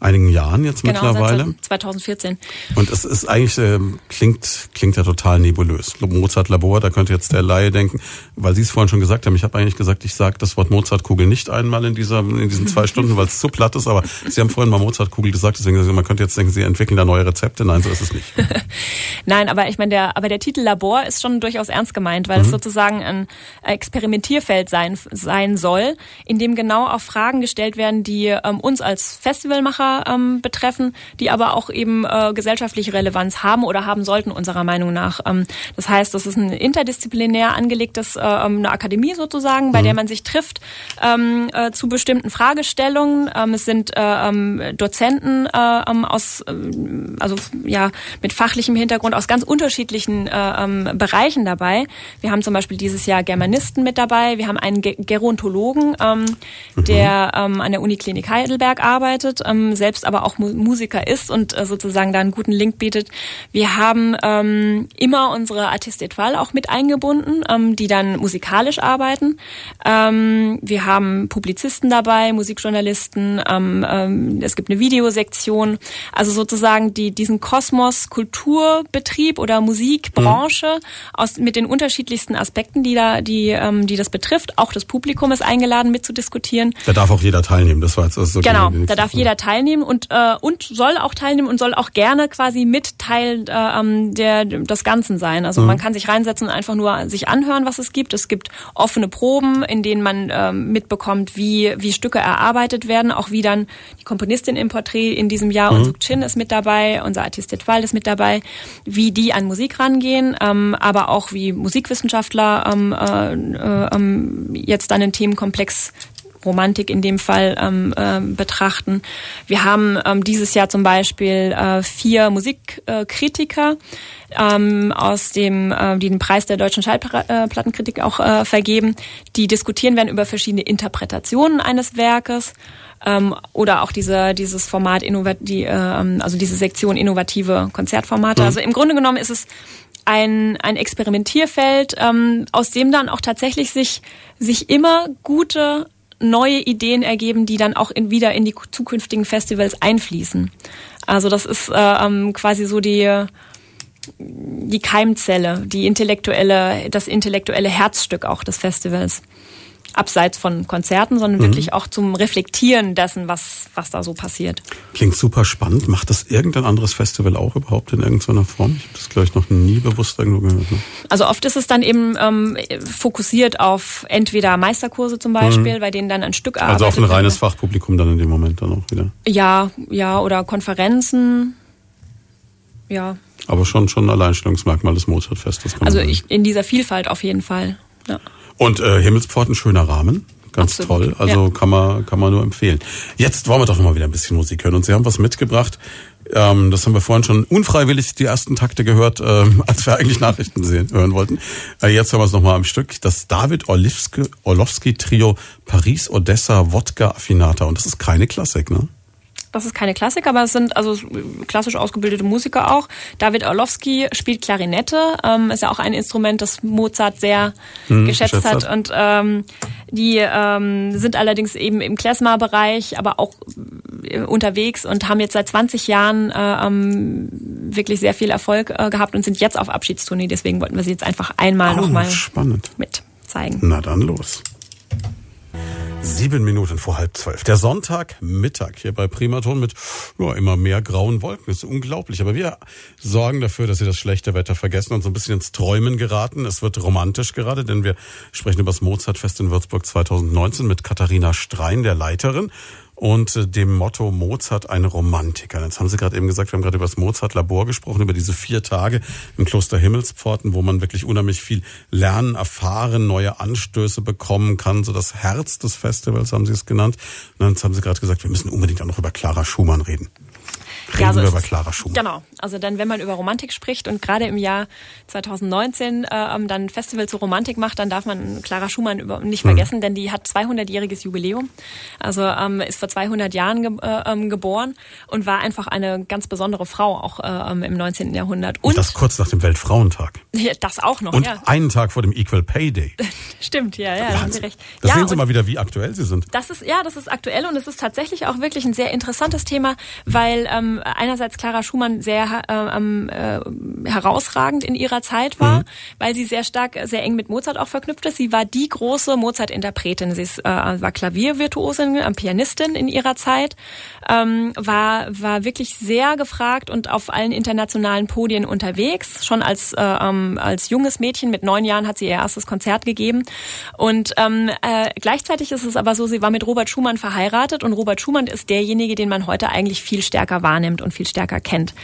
einigen Jahren jetzt genau, mittlerweile. Seit 2014. Und es ist eigentlich, äh, klingt, klingt ja total nebulös. Mozart Labor, da könnte jetzt der Laie denken, weil Sie es vorhin schon gesagt haben, ich habe eigentlich gesagt, ich sage das Wort Mozartkugel nicht einmal in dieser, in diesen zwei Stunden, weil es zu platt ist, aber Sie haben vorhin mal Mozartkugel gesagt, deswegen man könnte jetzt denken, Sie entwickeln da neue Rezepte. Nein, so ist es nicht. Nein, aber ich meine, der, aber der Titel Labor ist schon durchaus ernst gemeint, weil mhm. es sozusagen ein Experimentierfeld sein, sein soll, in dem genau auf Fragen gestellt werden, die ähm, uns als Festivalmacher ähm, betreffen, die aber auch eben äh, gesellschaftliche Relevanz haben oder haben sollten unserer Meinung nach. Ähm, das heißt, das ist ein interdisziplinär angelegtes, äh, ähm, eine Akademie sozusagen, bei mhm. der man sich trifft ähm, äh, zu bestimmten Fragestellungen. Ähm, es sind äh, ähm, Dozenten äh, ähm, aus, äh, also ja, mit fachlichem Hintergrund aus ganz unterschiedlichen äh, ähm, Bereichen dabei. Wir haben zum Beispiel dieses Jahr Germanisten mit dabei. Wir haben einen Gerontologen, ähm, mhm. der ähm, an der Uniklinik Heidelberg arbeitet. Ähm, selbst aber auch Musiker ist und äh, sozusagen da einen guten Link bietet. Wir haben ähm, immer unsere Artiste Etoile auch mit eingebunden, ähm, die dann musikalisch arbeiten. Ähm, wir haben Publizisten dabei, Musikjournalisten, ähm, ähm, es gibt eine Videosektion, also sozusagen die diesen Kosmos Kulturbetrieb oder Musikbranche mhm. aus mit den unterschiedlichsten Aspekten, die da die ähm, die das betrifft. Auch das Publikum ist eingeladen mitzudiskutieren. Da darf auch jeder teilnehmen. Das war jetzt also so genau. Da darf jeder teilnehmen und äh, und soll auch teilnehmen und soll auch gerne quasi mit Teil äh, der des Ganzen sein. Also mhm. man kann sich reinsetzen und einfach nur sich anhören, was es gibt. Es gibt offene Proben, in denen man ähm, mitbekommt, wie wie Stücke erarbeitet werden, auch wie dann die Komponistin im Porträt in diesem Jahr, mhm. Unsuk Chin ist mit dabei, unser Artist Etwal ist mit dabei, wie die an Musik rangehen, ähm, aber auch wie Musikwissenschaftler ähm, äh, äh, ähm, jetzt dann den Themenkomplex Romantik in dem Fall ähm, äh, betrachten. Wir haben ähm, dieses Jahr zum Beispiel äh, vier Musikkritiker ähm, aus dem, äh, die den Preis der deutschen Schallplattenkritik auch äh, vergeben, die diskutieren werden über verschiedene Interpretationen eines Werkes ähm, oder auch diese, dieses Format, die, äh, also diese Sektion innovative Konzertformate. Mhm. Also im Grunde genommen ist es ein, ein Experimentierfeld, ähm, aus dem dann auch tatsächlich sich, sich immer gute neue Ideen ergeben, die dann auch in, wieder in die zukünftigen Festivals einfließen. Also das ist äh, ähm, quasi so die die Keimzelle, die intellektuelle, das intellektuelle Herzstück auch des Festivals abseits von Konzerten, sondern mhm. wirklich auch zum Reflektieren dessen, was, was da so passiert. Klingt super spannend. Macht das irgendein anderes Festival auch überhaupt in irgendeiner Form? Ich habe das gleich noch nie bewusst irgendwo gehört. Ne? Also oft ist es dann eben ähm, fokussiert auf entweder Meisterkurse zum Beispiel, mhm. bei denen dann ein Stück arbeitet. Also auf ein reines Fachpublikum dann in dem Moment dann auch wieder. Ja, ja, oder Konferenzen. Ja. Aber schon schon ein Alleinstellungsmerkmal des Mozartfestes. Also ich, in dieser Vielfalt auf jeden Fall. Ja. Und äh, Himmelspforten, schöner Rahmen. Ganz Absolut, toll. Also ja. kann man kann man nur empfehlen. Jetzt wollen wir doch noch mal wieder ein bisschen Musik hören. Und Sie haben was mitgebracht. Ähm, das haben wir vorhin schon unfreiwillig die ersten Takte gehört, äh, als wir eigentlich Nachrichten sehen, hören wollten. Äh, jetzt hören wir es nochmal am Stück. Das David Orlowski Trio Paris Odessa Wodka Affinata. Und das ist keine Klassik, ne? Das ist keine Klassik, aber es sind also klassisch ausgebildete Musiker auch. David Orlowski spielt Klarinette, ähm, ist ja auch ein Instrument, das Mozart sehr hm, geschätzt, geschätzt, hat. Und ähm, die ähm, sind allerdings eben im Klezmer-Bereich, aber auch äh, unterwegs und haben jetzt seit 20 Jahren äh, ähm, wirklich sehr viel Erfolg äh, gehabt und sind jetzt auf Abschiedstournee. Deswegen wollten wir sie jetzt einfach einmal oh, nochmal mit zeigen. Na dann los. Sieben Minuten vor halb zwölf. Der Sonntagmittag hier bei Primaton mit ja, immer mehr grauen Wolken. Ist unglaublich. Aber wir sorgen dafür, dass Sie das schlechte Wetter vergessen und so ein bisschen ins Träumen geraten. Es wird romantisch gerade, denn wir sprechen über das Mozartfest in Würzburg 2019 mit Katharina Strein, der Leiterin und äh, dem Motto Mozart ein Romantiker. Jetzt haben Sie gerade eben gesagt, wir haben gerade über das Mozart-Labor gesprochen, über diese vier Tage im Kloster Himmelspforten, wo man wirklich unheimlich viel lernen, erfahren, neue Anstöße bekommen kann. So das Herz des Festivals haben Sie es genannt. Und dann haben Sie gerade gesagt, wir müssen unbedingt auch noch über Clara Schumann reden. Reden ja, so wir über Clara Schumann. Genau. Also dann, wenn man über Romantik spricht und gerade im Jahr 2019 äh, ähm, dann Festival zur Romantik macht, dann darf man Clara Schumann über, nicht hm. vergessen, mhm. denn die hat 200-jähriges Jubiläum. Also ähm, ist vor 200 Jahren ge äh, ähm, geboren und war einfach eine ganz besondere Frau auch äh, ähm, im 19. Jahrhundert. Und, und, das kurz nach dem Weltfrauentag. Ja, das auch noch. Und ja. einen Tag vor dem Equal Pay Day. Stimmt, ja, ja, da haben Sie recht. Da ja, sehen Sie mal wieder, wie aktuell Sie sind. Das ist ja, das ist aktuell und es ist tatsächlich auch wirklich ein sehr interessantes Thema, weil ähm, einerseits Clara Clara Schumann sehr äh, ähm, äh, herausragend in ihrer Zeit war, mhm. weil sie sehr stark, sehr eng mit Mozart auch verknüpft ist. Sie war die große Mozart-Interpretin. Sie ist, äh, war Klaviervirtuosin, äh, Pianistin in ihrer Zeit, ähm, war, war wirklich sehr gefragt und auf allen internationalen Podien unterwegs. Schon als, äh, ähm, als junges Mädchen mit neun Jahren hat sie ihr erstes Konzert gegeben. Und ähm, äh, gleichzeitig ist es aber so, sie war mit Robert Schumann verheiratet und Robert Schumann ist derjenige, den man heute eigentlich viel stärker wahrnimmt und viel stärker kennt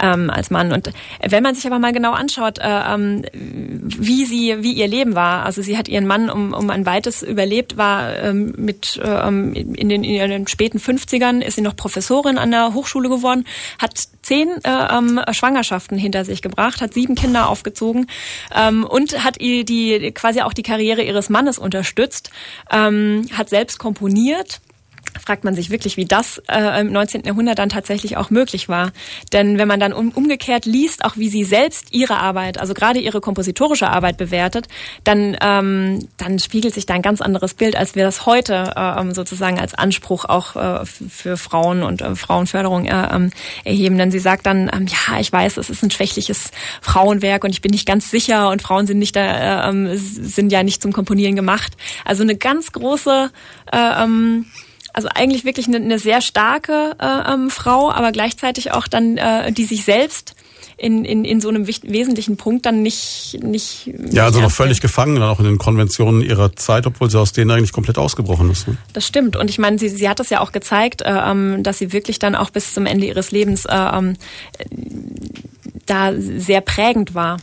ähm, als Mann. Und wenn man sich aber mal genau anschaut, äh, ähm, wie sie, wie ihr Leben war, also sie hat ihren Mann um, um ein weites überlebt, war ähm, mit äh, ähm, in, den, in den späten 50ern ist sie noch Professorin an der Hochschule geworden, hat zehn äh, ähm, Schwangerschaften hinter sich gebracht, hat sieben Kinder aufgezogen ähm, und hat die quasi auch die Karriere ihres Mannes unterstützt, ähm, hat selbst komponiert fragt man sich wirklich, wie das äh, im 19. Jahrhundert dann tatsächlich auch möglich war. Denn wenn man dann um, umgekehrt liest, auch wie sie selbst ihre Arbeit, also gerade ihre kompositorische Arbeit bewertet, dann, ähm, dann spiegelt sich da ein ganz anderes Bild, als wir das heute äh, ähm, sozusagen als Anspruch auch äh, für Frauen und äh, Frauenförderung äh, ähm, erheben. Denn sie sagt dann, ähm, ja, ich weiß, es ist ein schwächliches Frauenwerk und ich bin nicht ganz sicher und Frauen sind nicht da, äh, ähm, sind ja nicht zum Komponieren gemacht. Also eine ganz große äh, ähm, also eigentlich wirklich eine, eine sehr starke äh, ähm, Frau, aber gleichzeitig auch dann, äh, die sich selbst in, in, in so einem wesentlichen Punkt dann nicht nicht ja also noch völlig gefangen dann auch in den Konventionen ihrer Zeit obwohl sie aus denen eigentlich komplett ausgebrochen ist ne? das stimmt. Und ich meine sie sie hat das ja auch gezeigt äh, ähm, dass sie wirklich dann auch bis zum Ende ihres Lebens äh, ähm, da sehr prägend war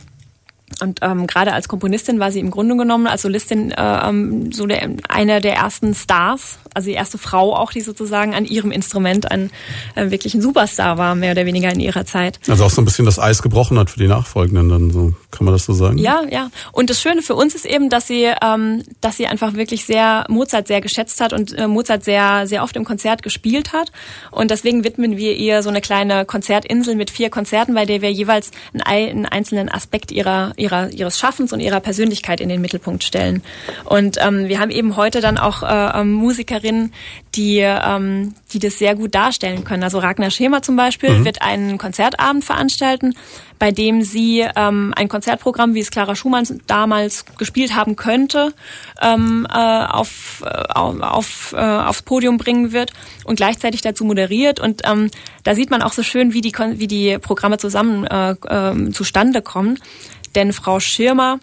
und ähm, gerade als Komponistin war sie im Grunde genommen als Solistin äh, ähm, so der, eine der ersten Stars, also die erste Frau auch, die sozusagen an ihrem Instrument ein äh, wirklich ein Superstar war, mehr oder weniger in ihrer Zeit. Also auch so ein bisschen das Eis gebrochen hat für die Nachfolgenden, dann so kann man das so sagen. Ja, ja. Und das Schöne für uns ist eben, dass sie, ähm, dass sie einfach wirklich sehr Mozart sehr geschätzt hat und äh, Mozart sehr, sehr oft im Konzert gespielt hat. Und deswegen widmen wir ihr so eine kleine Konzertinsel mit vier Konzerten, bei der wir jeweils einen, einen einzelnen Aspekt ihrer ihrer, ihres Schaffens und ihrer Persönlichkeit in den Mittelpunkt stellen. Und ähm, wir haben eben heute dann auch äh, ähm, Musikerinnen, die, ähm, die das sehr gut darstellen können. Also Ragnar Schema zum Beispiel mhm. wird einen Konzertabend veranstalten, bei dem sie ähm, ein Konzertprogramm, wie es Clara Schumann damals gespielt haben könnte, ähm, äh, auf, äh, auf, äh, aufs Podium bringen wird und gleichzeitig dazu moderiert. Und ähm, da sieht man auch so schön, wie die, wie die Programme zusammen äh, äh, zustande kommen denn Frau Schirmer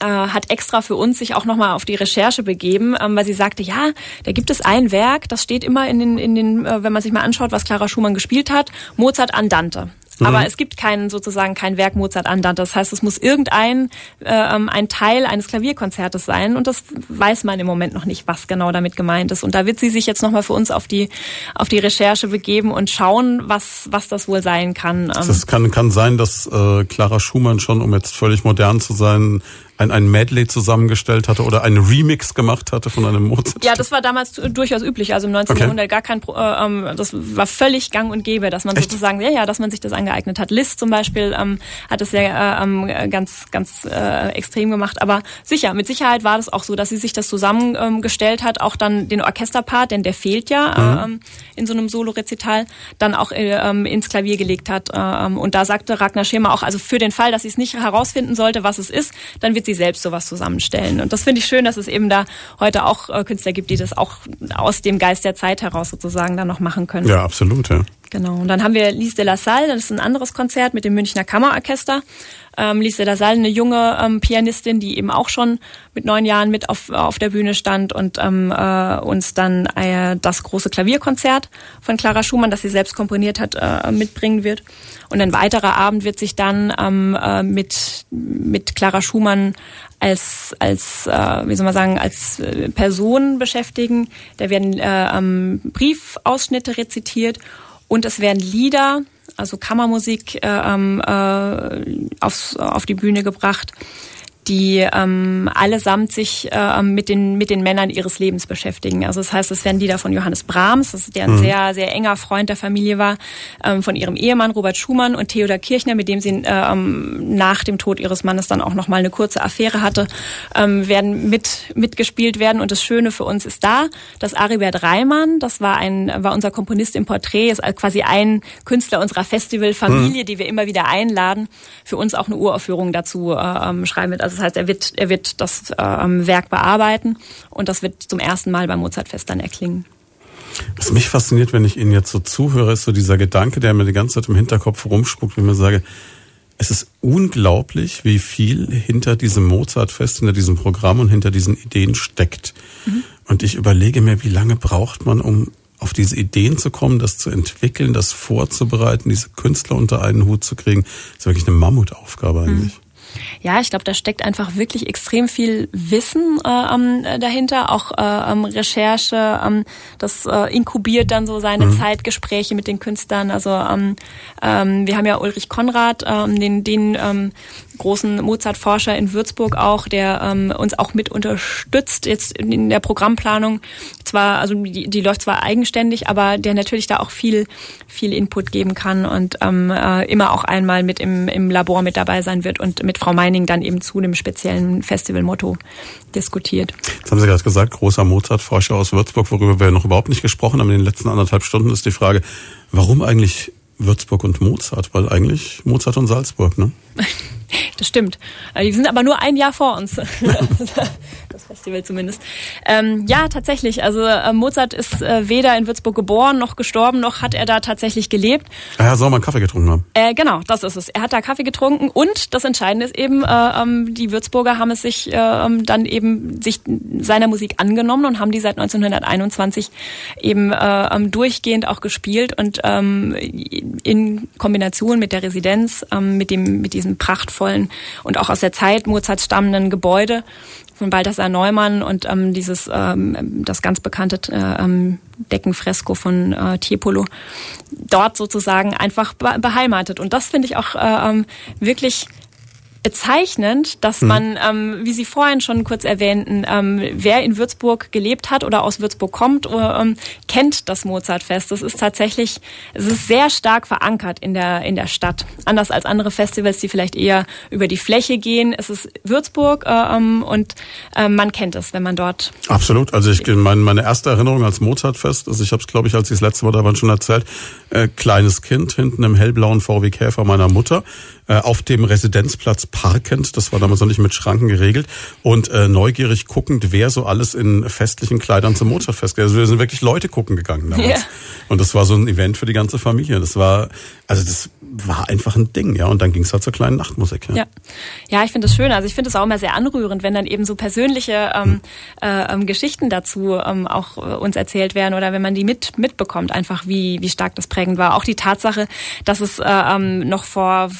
äh, hat extra für uns sich auch nochmal auf die Recherche begeben, ähm, weil sie sagte, ja, da gibt es ein Werk, das steht immer in den, in den, äh, wenn man sich mal anschaut, was Clara Schumann gespielt hat, Mozart Andante. Mhm. Aber es gibt kein sozusagen kein Werk Mozart Andante. Das heißt, es muss irgendein äh, ein Teil eines Klavierkonzertes sein und das weiß man im Moment noch nicht, was genau damit gemeint ist. Und da wird sie sich jetzt nochmal für uns auf die auf die Recherche begeben und schauen, was was das wohl sein kann. Das ähm. kann kann sein, dass äh, Clara Schumann schon, um jetzt völlig modern zu sein, ein, ein Medley zusammengestellt hatte oder einen Remix gemacht hatte von einem Mozart. Ja, das war damals durchaus üblich. Also im 19. Okay. Jahrhundert gar kein, äh, ähm, das war völlig gang und gäbe, dass man Echt? sozusagen, ja, ja, dass man sich das angeeignet hat. Liszt zum Beispiel ähm, hat es ja äh, ganz, ganz äh, extrem gemacht. Aber sicher, mit Sicherheit war das auch so, dass sie sich das zusammengestellt ähm, hat, auch dann den Orchesterpart, denn der fehlt ja mhm. ähm, in so einem Solo-Rezital, dann auch äh, ähm, ins Klavier gelegt hat. Äh, und da sagte Ragnar Schema auch, also für den Fall, dass sie es nicht herausfinden sollte, was es ist, dann wird wird sie selbst sowas zusammenstellen. Und das finde ich schön, dass es eben da heute auch äh, Künstler gibt, die das auch aus dem Geist der Zeit heraus sozusagen dann noch machen können. Ja, absolut, ja. Genau. Und dann haben wir Lise de la Salle, das ist ein anderes Konzert mit dem Münchner Kammerorchester. Ähm, Lise Salle, eine junge ähm, Pianistin, die eben auch schon mit neun Jahren mit auf, auf der Bühne stand und ähm, äh, uns dann äh, das große Klavierkonzert von Clara Schumann, das sie selbst komponiert hat, äh, mitbringen wird. Und ein weiterer Abend wird sich dann ähm, äh, mit, mit Clara Schumann als, als äh, wie soll man sagen, als äh, Person beschäftigen. Da werden äh, ähm, Briefausschnitte rezitiert und es werden Lieder, also Kammermusik, äh, ähm, äh, aufs, auf die Bühne gebracht die ähm, allesamt sich äh, mit den mit den Männern ihres Lebens beschäftigen. Also das heißt, es werden Lieder von Johannes Brahms, das ist der ein mhm. sehr sehr enger Freund der Familie war, ähm, von ihrem Ehemann Robert Schumann und Theodor Kirchner, mit dem sie ähm, nach dem Tod ihres Mannes dann auch noch mal eine kurze Affäre hatte, ähm, werden mit mitgespielt werden. Und das Schöne für uns ist da, dass Aribert Reimann, das war ein war unser Komponist im Porträt, ist quasi ein Künstler unserer Festivalfamilie, mhm. die wir immer wieder einladen, für uns auch eine Uraufführung dazu äh, ähm, schreiben wird. Also das heißt, er wird, er wird das ähm, Werk bearbeiten und das wird zum ersten Mal beim Mozartfest dann erklingen. Was mich fasziniert, wenn ich Ihnen jetzt so zuhöre, ist so dieser Gedanke, der mir die ganze Zeit im Hinterkopf rumspuckt, wenn ich mir sage, es ist unglaublich, wie viel hinter diesem Mozartfest, hinter diesem Programm und hinter diesen Ideen steckt. Mhm. Und ich überlege mir, wie lange braucht man, um auf diese Ideen zu kommen, das zu entwickeln, das vorzubereiten, diese Künstler unter einen Hut zu kriegen. Das ist wirklich eine Mammutaufgabe eigentlich. Ja, ich glaube, da steckt einfach wirklich extrem viel Wissen äh, ähm, dahinter, auch äh, Recherche. Ähm, das äh, inkubiert dann so seine mhm. Zeitgespräche mit den Künstlern. Also ähm, ähm, wir haben ja Ulrich Konrad, ähm, den, den ähm, großen Mozart-Forscher in Würzburg auch, der ähm, uns auch mit unterstützt jetzt in der Programmplanung. Zwar, also die, die läuft zwar eigenständig, aber der natürlich da auch viel, viel Input geben kann und ähm, äh, immer auch einmal mit im, im Labor mit dabei sein wird und mit Frau Meining dann eben zu dem speziellen Festivalmotto diskutiert. Jetzt haben Sie gerade gesagt, großer Mozart-Forscher aus Würzburg, worüber wir noch überhaupt nicht gesprochen haben in den letzten anderthalb Stunden, ist die Frage, warum eigentlich Würzburg und Mozart? Weil eigentlich Mozart und Salzburg, ne? Das stimmt. Äh, die sind aber nur ein Jahr vor uns. das Festival zumindest. Ähm, ja, tatsächlich. Also äh, Mozart ist äh, weder in Würzburg geboren noch gestorben, noch hat er da tatsächlich gelebt. Er soll mal einen Kaffee getrunken haben. Äh, genau, das ist es. Er hat da Kaffee getrunken und das Entscheidende ist eben, äh, ähm, die Würzburger haben es sich äh, ähm, dann eben sich seiner Musik angenommen und haben die seit 1921 eben äh, ähm, durchgehend auch gespielt und in Kombination mit der Residenz, mit dem mit diesem prachtvollen und auch aus der Zeit Mozarts stammenden Gebäude von Balthasar Neumann und ähm, dieses ähm, das ganz bekannte äh, ähm, Deckenfresko von äh, Tiepolo dort sozusagen einfach beheimatet. Und das finde ich auch äh, ähm, wirklich bezeichnend, dass mhm. man, ähm, wie Sie vorhin schon kurz erwähnten, ähm, wer in Würzburg gelebt hat oder aus Würzburg kommt, oder, ähm, kennt das Mozartfest. Das ist tatsächlich, es ist sehr stark verankert in der in der Stadt. Anders als andere Festivals, die vielleicht eher über die Fläche gehen. Es ist Würzburg äh, ähm, und äh, man kennt es, wenn man dort. Absolut. Also ich meine, meine erste Erinnerung als Mozartfest, also ich habe es, glaube ich, als ich das letzte Mal da war, schon erzählt. Äh, kleines Kind hinten im hellblauen VW Käfer meiner Mutter äh, auf dem Residenzplatz parkend. Das war damals noch nicht mit Schranken geregelt. Und äh, neugierig guckend, wer so alles in festlichen Kleidern zum Mozartfest geht. Also wir sind wirklich Leute gucken gegangen damals. Yeah. Und das war so ein Event für die ganze Familie. Das war, also das war einfach ein Ding, ja. Und dann ging es halt zur kleinen Nachtmusik. Ja, ja, ja ich finde das schön. Also ich finde es auch immer sehr anrührend, wenn dann eben so persönliche ähm, hm. äh, ähm, Geschichten dazu ähm, auch äh, uns erzählt werden oder wenn man die mit mitbekommt, einfach wie wie stark das prägend war. Auch die Tatsache, dass es äh, ähm, noch vor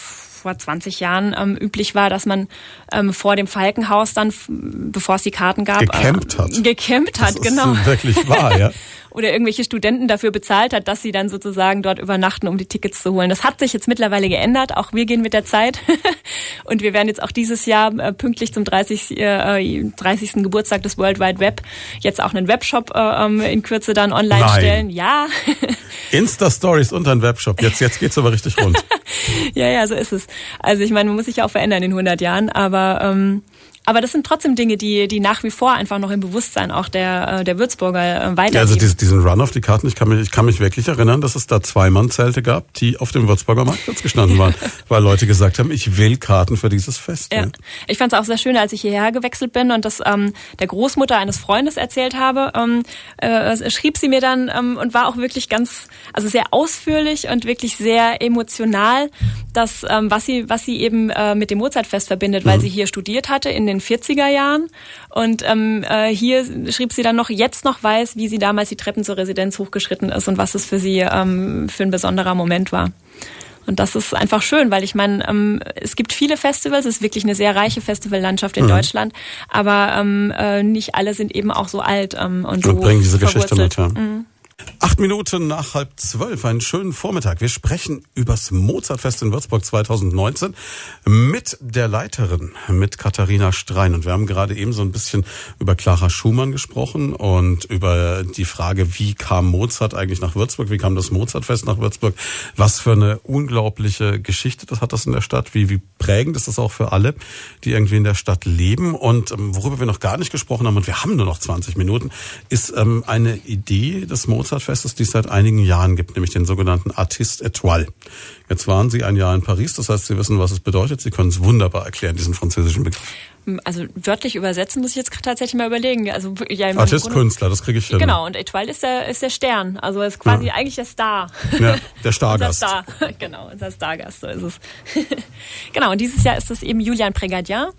vor 20 Jahren ähm, üblich war, dass man ähm, vor dem Falkenhaus dann, bevor es die Karten gab, gecampt hat. Äh, gecampt hat, das genau. Ist wirklich wahr, ja. oder irgendwelche Studenten dafür bezahlt hat, dass sie dann sozusagen dort übernachten, um die Tickets zu holen. Das hat sich jetzt mittlerweile geändert. Auch wir gehen mit der Zeit. und wir werden jetzt auch dieses Jahr äh, pünktlich zum 30. Äh, 30. Geburtstag des World Wide Web jetzt auch einen Webshop äh, ähm, in Kürze dann online Nein. stellen. Ja. Insta-Stories und ein Webshop. Jetzt, jetzt geht's aber richtig rund. ja, ja, so ist es. Also ich meine, man muss sich ja auch verändern in 100 Jahren, aber ähm, aber das sind trotzdem Dinge, die, die nach wie vor einfach noch im Bewusstsein auch der, äh, der Würzburger äh, weitergehen. Ja, also diesen, diesen Run auf die Karten, ich kann, mich, ich kann mich wirklich erinnern, dass es da Zweimann-Zelte gab, die auf dem Würzburger Marktplatz gestanden waren, weil Leute gesagt haben, ich will Karten für dieses Fest. Ja. Ich fand es auch sehr schön, als ich hierher gewechselt bin und das ähm, der Großmutter eines Freundes erzählt habe, ähm, äh, schrieb sie mir dann ähm, und war auch wirklich ganz, also sehr ausführlich und wirklich sehr emotional, dass ähm, was sie was sie eben äh, mit dem Mozartfest verbindet, weil mhm. sie hier studiert hatte in den den 40er Jahren. Und ähm, äh, hier schrieb sie dann noch, jetzt noch weiß, wie sie damals die Treppen zur Residenz hochgeschritten ist und was es für sie ähm, für ein besonderer Moment war. Und das ist einfach schön, weil ich meine, ähm, es gibt viele Festivals, es ist wirklich eine sehr reiche Festivallandschaft in mhm. Deutschland, aber ähm, äh, nicht alle sind eben auch so alt ähm, und, und so bringen diese Geschichte mit. Ja. Mhm. Acht Minuten nach halb zwölf, einen schönen Vormittag. Wir sprechen übers Mozartfest in Würzburg 2019 mit der Leiterin, mit Katharina Strein. Und wir haben gerade eben so ein bisschen über Clara Schumann gesprochen und über die Frage, wie kam Mozart eigentlich nach Würzburg? Wie kam das Mozartfest nach Würzburg? Was für eine unglaubliche Geschichte das hat das in der Stadt? Wie, wie prägend ist das auch für alle, die irgendwie in der Stadt leben? Und ähm, worüber wir noch gar nicht gesprochen haben, und wir haben nur noch 20 Minuten, ist ähm, eine Idee des Mozart Mozartfestes, die es seit einigen Jahren gibt, nämlich den sogenannten Artiste Étoile. Jetzt waren Sie ein Jahr in Paris, das heißt, Sie wissen, was es bedeutet. Sie können es wunderbar erklären, diesen französischen Begriff. Also wörtlich übersetzen muss ich jetzt tatsächlich mal überlegen. Also ja, im Artist, Grunde, Künstler, das kriege ich hin. Genau, und Étoile ist der, ist der Stern. Also ist quasi ja. eigentlich der Star. Ja, der Stargast. unser Star. Genau, unser Stargast, so ist es. genau, und dieses Jahr ist es eben Julian Prégadien,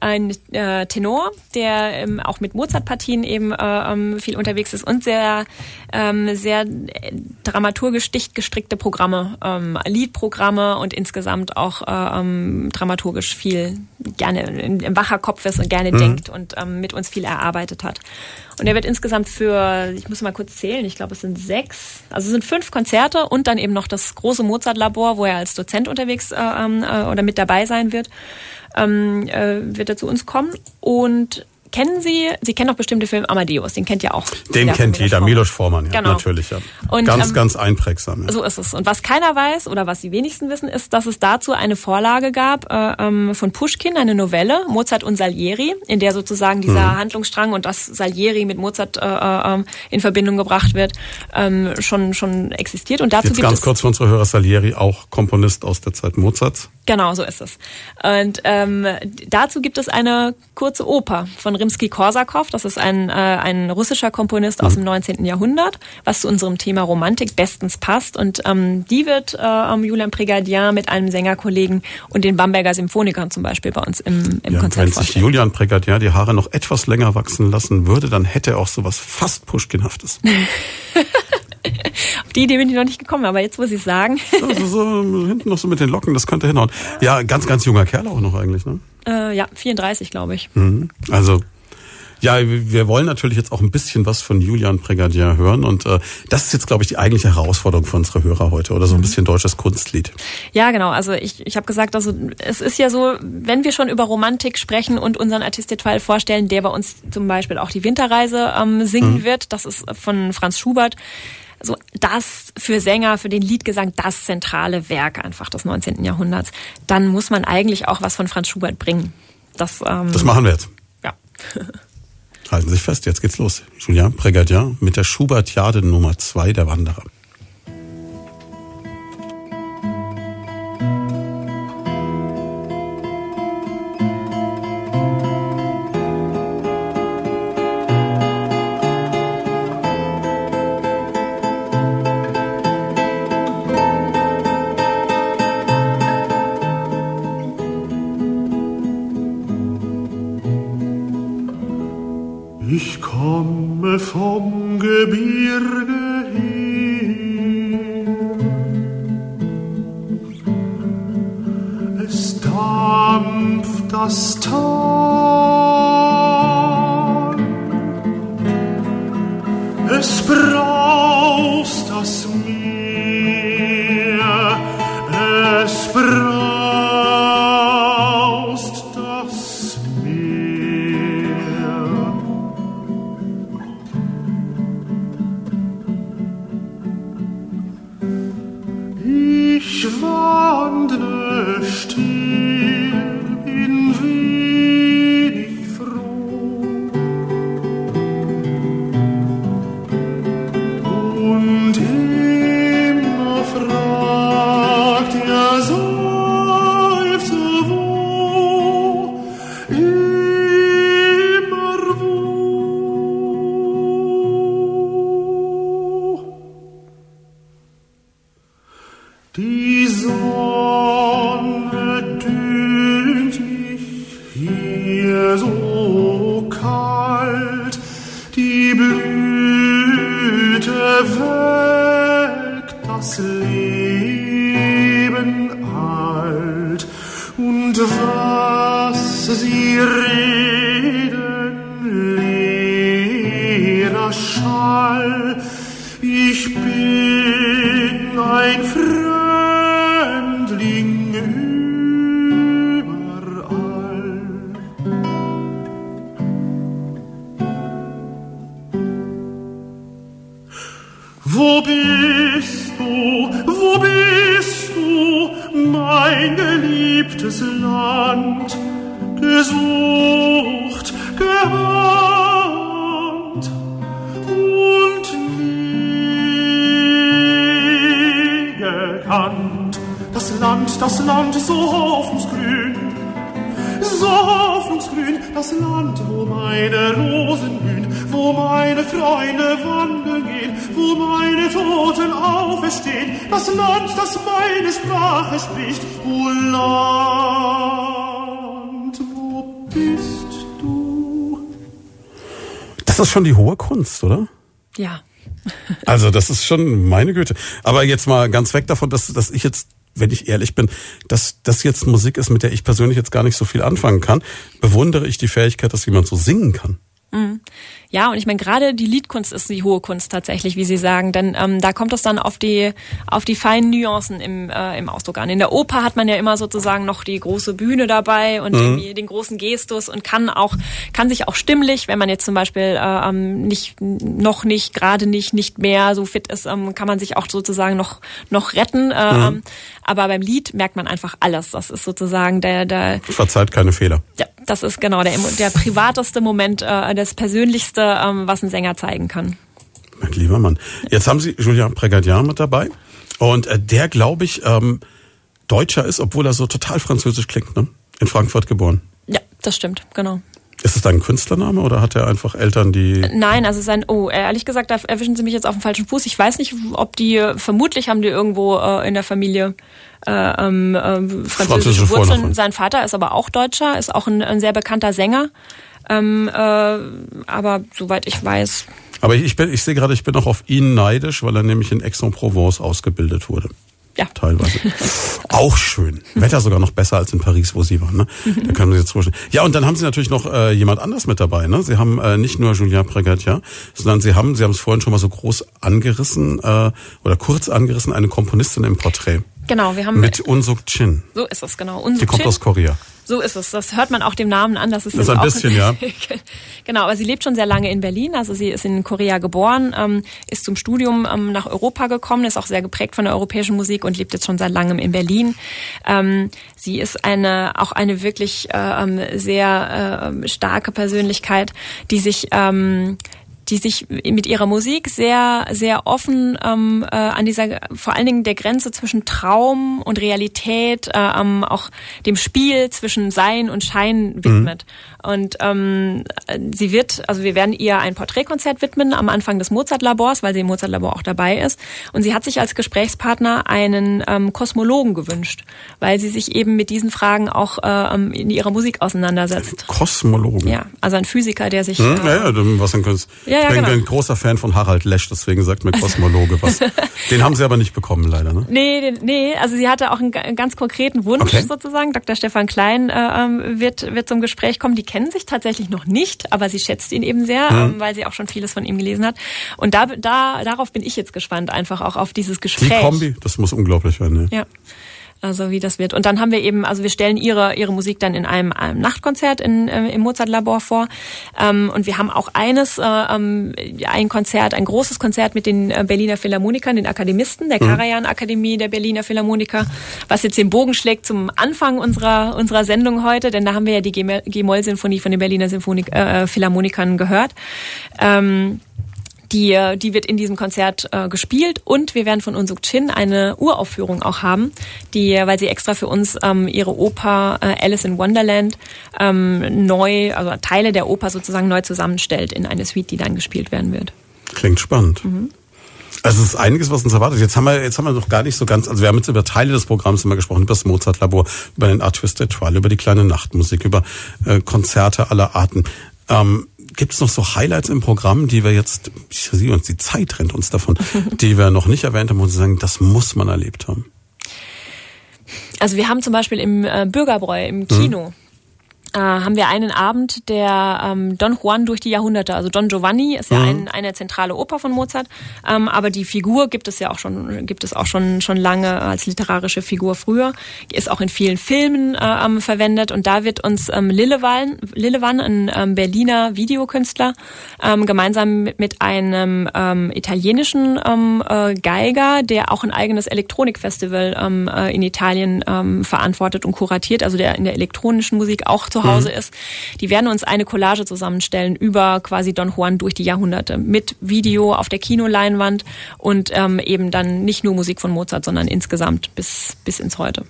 ein äh, Tenor, der ähm, auch mit Mozart-Partien eben äh, ähm, viel unterwegs ist und sehr, ähm, sehr äh, dramaturgisch dicht gestrickte Programme, ähm, Liedprogramme und insgesamt auch äh, ähm, dramaturgisch viel gerne im wacher Kopf ist und gerne mhm. denkt und ähm, mit uns viel erarbeitet hat. Und er wird insgesamt für, ich muss mal kurz zählen, ich glaube es sind sechs, also es sind fünf Konzerte und dann eben noch das große Mozart-Labor, wo er als Dozent unterwegs äh, äh, oder mit dabei sein wird ähm, äh, wird er zu uns kommen und kennen Sie, Sie kennen doch bestimmt den Film Amadeus, den kennt ja auch. Den jeder kennt jeder. Milos Forman, ja, Genau. natürlich. Ja. Und, ganz, ähm, ganz einprägsam. Ja. So ist es. Und was keiner weiß oder was die wenigsten wissen, ist, dass es dazu eine Vorlage gab äh, ähm, von Pushkin, eine Novelle, Mozart und Salieri, in der sozusagen dieser Mhm. Handlungsstrang und dass Salieri mit Mozart äh, äh, in Verbindung gebracht wird, ähm, schon schon existiert. Und dazu Jetzt ganz kurz für unsere Hörer, Salieri, auch Komponist aus der Zeit Mozarts. Genau, so ist es. Und ähm, dazu gibt es eine kurze Oper von Rimsky-Korsakow. Das ist ein, äh, ein russischer Komponist aus dem 19. Jahrhundert, was zu unserem Thema Romantik bestens passt. Und ähm, die wird äh, Julian Prégardien mit einem Sängerkollegen und den Bamberger Symphonikern zum Beispiel bei uns im, im Ja, Konzert wenn sich vorstellen. Julian Pregardien die Haare noch etwas länger wachsen lassen würde, dann hätte er auch sowas fast Pushkinhaftes. Auf die Idee bin ich noch nicht gekommen, aber jetzt muss ich sagen, Also so hinten noch so mit den Locken, das könnte hinhauen. Ja, ganz, ganz junger Kerl auch noch eigentlich. Ne? äh, ja, 34 glaube ich. Mhm. Also ja, wir wollen natürlich jetzt auch ein bisschen was von Julian Pregardien hören und äh, das ist jetzt, glaube ich, die eigentliche Herausforderung für unsere Hörer heute oder so ein bisschen deutsches Kunstlied. Ja, genau. Also ich, ich habe gesagt, also es ist ja so, wenn wir schon über Romantik sprechen und unseren Artist Etoile vorstellen, der bei uns zum Beispiel auch die Winterreise ähm, singen wird, das ist von Franz Schubert. So das für Sänger, für den Liedgesang, das zentrale Werk einfach des 19. Jahrhunderts. Dann muss man eigentlich auch was von Franz Schubert bringen. Das, ähm, Das machen wir jetzt. ja. Halten Sie sich fest, jetzt geht's los. Julian Pregardien mit der Schubertiade Nummer 2 der Wanderer. Das ist schon die hohe Kunst, oder? Ja. Also das ist schon meine Güte. Aber jetzt mal ganz weg davon, dass, dass ich jetzt, wenn ich ehrlich bin, dass das jetzt Musik ist, mit der ich persönlich jetzt gar nicht so viel anfangen kann, bewundere ich die Fähigkeit, dass jemand so singen kann. Ja, und ich meine, gerade die Liedkunst ist die hohe Kunst tatsächlich, wie Sie sagen, denn ähm, da kommt es dann auf die auf die feinen Nuancen im, äh, im Ausdruck an. In der Oper hat man ja immer sozusagen noch die große Bühne dabei und mhm. den großen Gestus und kann auch kann sich auch stimmlich, wenn man jetzt zum Beispiel äh, ähm, nicht noch nicht gerade nicht nicht mehr so fit ist, ähm, kann man sich auch sozusagen noch noch retten. Äh, mhm. Ähm, aber beim Lied merkt man einfach alles. Das ist sozusagen der der verzeiht keine Fehler. Ja, das ist genau der der privateste Moment, äh, das persönlichste, ähm, was ein Sänger zeigen kann. Mein lieber Mann. Jetzt haben Sie Julian Pregadian mit dabei. Und äh, der, glaube ich, ähm, Deutscher ist, obwohl er so total französisch klingt, ne? In Frankfurt geboren. Ja, das stimmt, genau. Ist es dein Künstlername oder hat er einfach Eltern, die. Nein, also sein, oh, ehrlich gesagt, da erwischen Sie mich jetzt auf dem falschen Fuß. Ich weiß nicht, ob die, vermutlich haben die irgendwo äh, in der Familie äh, ähm, äh, französische, französische Wurzeln. Sein Vater ist aber auch Deutscher, ist auch ein, ein sehr bekannter Sänger. Ähm, äh, aber soweit ich weiß. Aber ich, bin, ich sehe gerade, ich bin auch auf ihn neidisch, weil er nämlich in Aix-en-Provence ausgebildet wurde. Ja. Teilweise. auch schön. Wetter sogar noch besser als in Paris, wo Sie waren. Ne? Da können Sie jetzt vorstellen. Ja, und dann haben Sie natürlich noch äh, jemand anders mit dabei. Ne? Sie haben äh, nicht nur Julien Pregatia, sondern Sie haben, Sie haben es vorhin schon mal so groß angerissen äh, oder kurz angerissen, eine Komponistin im Porträt. Genau, wir haben mit Unsuk Chin. So ist es genau. Unsuk Die kommt Chin. aus Korea. So ist es. Das hört man auch dem Namen an. Das ist, das ist ein bisschen, ja. genau, aber sie lebt schon sehr lange in Berlin. Also sie ist in Korea geboren, ähm, ist zum Studium ähm, nach Europa gekommen, ist auch sehr geprägt von der europäischen Musik und lebt jetzt schon seit langem in Berlin. Ähm, sie ist eine auch eine wirklich äh, ähm, sehr äh, starke Persönlichkeit, die sich ähm, die sich mit ihrer Musik sehr, sehr offen ähm, äh, an dieser, vor allen Dingen der Grenze zwischen Traum und Realität, äh, ähm, auch dem Spiel zwischen Sein und Schein widmet. Mhm. Und ähm, sie wird, also wir werden ihr ein Porträtkonzert widmen am Anfang des Mozart-Labors, weil sie im Mozart-Labor auch dabei ist. Und sie hat sich als Gesprächspartner einen ähm, Kosmologen gewünscht, weil sie sich eben mit diesen Fragen auch äh, ähm, in ihrer Musik auseinandersetzt. Kosmologen? Ja, also ein Physiker, der sich... Hm, ja, ja, was dann kannst, ja, ja, ich bin genau. ein großer Fan von Harald Lesch, deswegen sagt mir Kosmologe was. den haben sie aber nicht bekommen, leider, ne? Nee, nee, also sie hatte auch einen, einen ganz konkreten Wunsch okay. sozusagen. Dr. Stefan Klein äh, ähm, wird, wird zum Gespräch kommen. Die kennen sich tatsächlich noch nicht, aber sie schätzt ihn eben sehr, mhm. weil sie auch schon vieles von ihm gelesen hat. Und da, da, darauf bin ich jetzt gespannt, einfach auch auf dieses Gespräch. Die Kombi, das muss unglaublich werden. Ne? Ja also wie das wird. Und dann haben wir eben, also wir stellen ihre ihre Musik dann in einem, einem Nachtkonzert in, äh, im Mozart-Labor vor. Ähm, und wir haben auch eines, äh, ähm, ein Konzert, ein großes Konzert mit den äh, Berliner Philharmonikern, den Akademisten der mhm. Karajan-Akademie der Berliner Philharmoniker, was jetzt den Bogen schlägt zum Anfang unserer unserer Sendung heute, denn da haben wir ja die G-Moll-Sinfonie von den Berliner Symphonik, äh, Philharmonikern gehört. Ähm, die, die wird in diesem Konzert äh, gespielt und wir werden von Unsuk Chin eine Uraufführung auch haben, die, weil sie extra für uns ähm, ihre Oper äh, Alice in Wonderland ähm, neu, also Teile der Oper sozusagen neu zusammenstellt in eine Suite, die dann gespielt werden wird. Klingt spannend. Mhm. Also es ist einiges, was uns erwartet. Jetzt haben wir, jetzt haben wir noch gar nicht so ganz, also wir haben jetzt über Teile des Programms immer gesprochen, über das Mozart-Labor, über den Art Twist Etoile, über die kleine Nachtmusik, über äh, Konzerte aller Arten. Ähm, Gibt es noch so Highlights im Programm, die wir jetzt, ich sehe uns, die Zeit rennt uns davon, die wir noch nicht erwähnt haben, wo Sie sagen, das muss man erlebt haben? Also wir haben zum Beispiel im äh, Bürgerbräu, im Kino, hm äh, haben wir einen Abend der ähm, Don Juan durch die Jahrhunderte. Also Don Giovanni ist ja mhm. ein, eine zentrale Oper von Mozart, ähm, aber die Figur gibt es ja auch schon gibt es auch schon schon lange als literarische Figur früher. Ist auch in vielen Filmen äh, ähm, verwendet und da wird uns ähm, Lillewan, Lillewan ein ähm, Berliner Videokünstler, ähm, gemeinsam mit, mit einem ähm, italienischen ähm, äh, Geiger, der auch ein eigenes Elektronikfestival ähm, äh, in Italien ähm, verantwortet und kuratiert, also der in der elektronischen Musik auch zu Hause mhm. ist. Die werden uns eine Collage zusammenstellen über quasi Don Juan durch die Jahrhunderte mit Video auf der Kinoleinwand und ähm, eben dann nicht nur Musik von Mozart, sondern insgesamt bis, bis ins Heute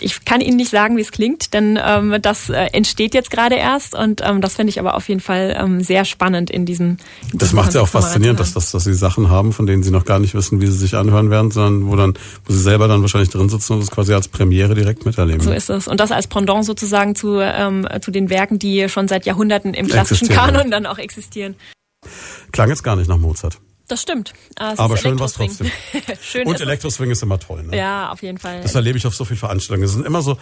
ich kann Ihnen nicht sagen, wie es klingt, denn ähm, das äh, entsteht jetzt gerade erst und ähm, das finde ich aber auf jeden Fall ähm, sehr spannend in diesem. In das macht ja auch faszinierend, dass, dass, dass Sie Sachen haben, von denen Sie noch gar nicht wissen, wie sie sich anhören werden, sondern wo dann, wo Sie selber dann wahrscheinlich drin sitzen und das quasi als Premiere direkt miterleben. So ist es und das als Pendant sozusagen zu ähm, zu den Werken, die schon seit Jahrhunderten im klassischen Kanon dann auch existieren. Klang jetzt gar nicht nach Mozart. Das stimmt. Ah, Aber schön war es trotzdem. schön Und Elektroswing ist immer toll. Ne? Ja, auf jeden Fall. Das erlebe ich auf so vielen Veranstaltungen. Es sind immer so,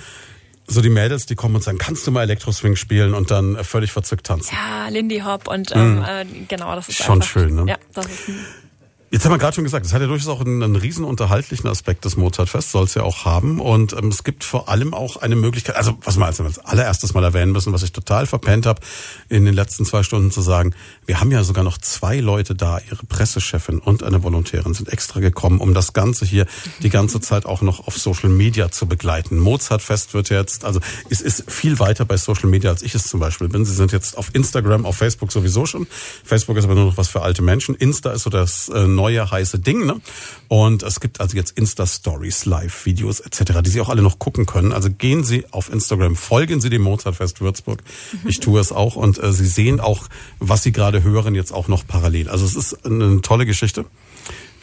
so die Mädels, die kommen und sagen, kannst du mal Elektroswing spielen und dann äh, völlig verzückt tanzen. Ja, Lindy Hop und ähm, mm. äh, genau, das ist schon einfach, schön. Ne? Ja, das ist ein Jetzt haben wir gerade schon gesagt, es hat ja durchaus auch einen, einen riesen unterhaltlichen Aspekt des Mozartfest, soll es ja auch haben. Und ähm, es gibt vor allem auch eine Möglichkeit, also was wir als allererstes mal erwähnen müssen, was ich total verpennt habe, in den letzten zwei Stunden zu sagen, wir haben ja sogar noch zwei Leute da, ihre Pressechefin und eine Volontärin sind extra gekommen, um das Ganze hier die ganze Zeit auch noch auf Social Media zu begleiten. Mozartfest wird jetzt, also es ist viel weiter bei Social Media, als ich es zum Beispiel bin. Sie sind jetzt auf Instagram, auf Facebook sowieso schon. Facebook ist aber nur noch was für alte Menschen. Insta ist so das äh, neue heiße Ding. Ne? Und es gibt also jetzt Insta-Stories, Live-Videos etc., die Sie auch alle noch gucken können. Also gehen Sie auf Instagram, folgen Sie dem Mozartfest Würzburg. Ich tue es auch und äh, Sie sehen auch, was Sie gerade hören, jetzt auch noch parallel. Also es ist eine tolle Geschichte.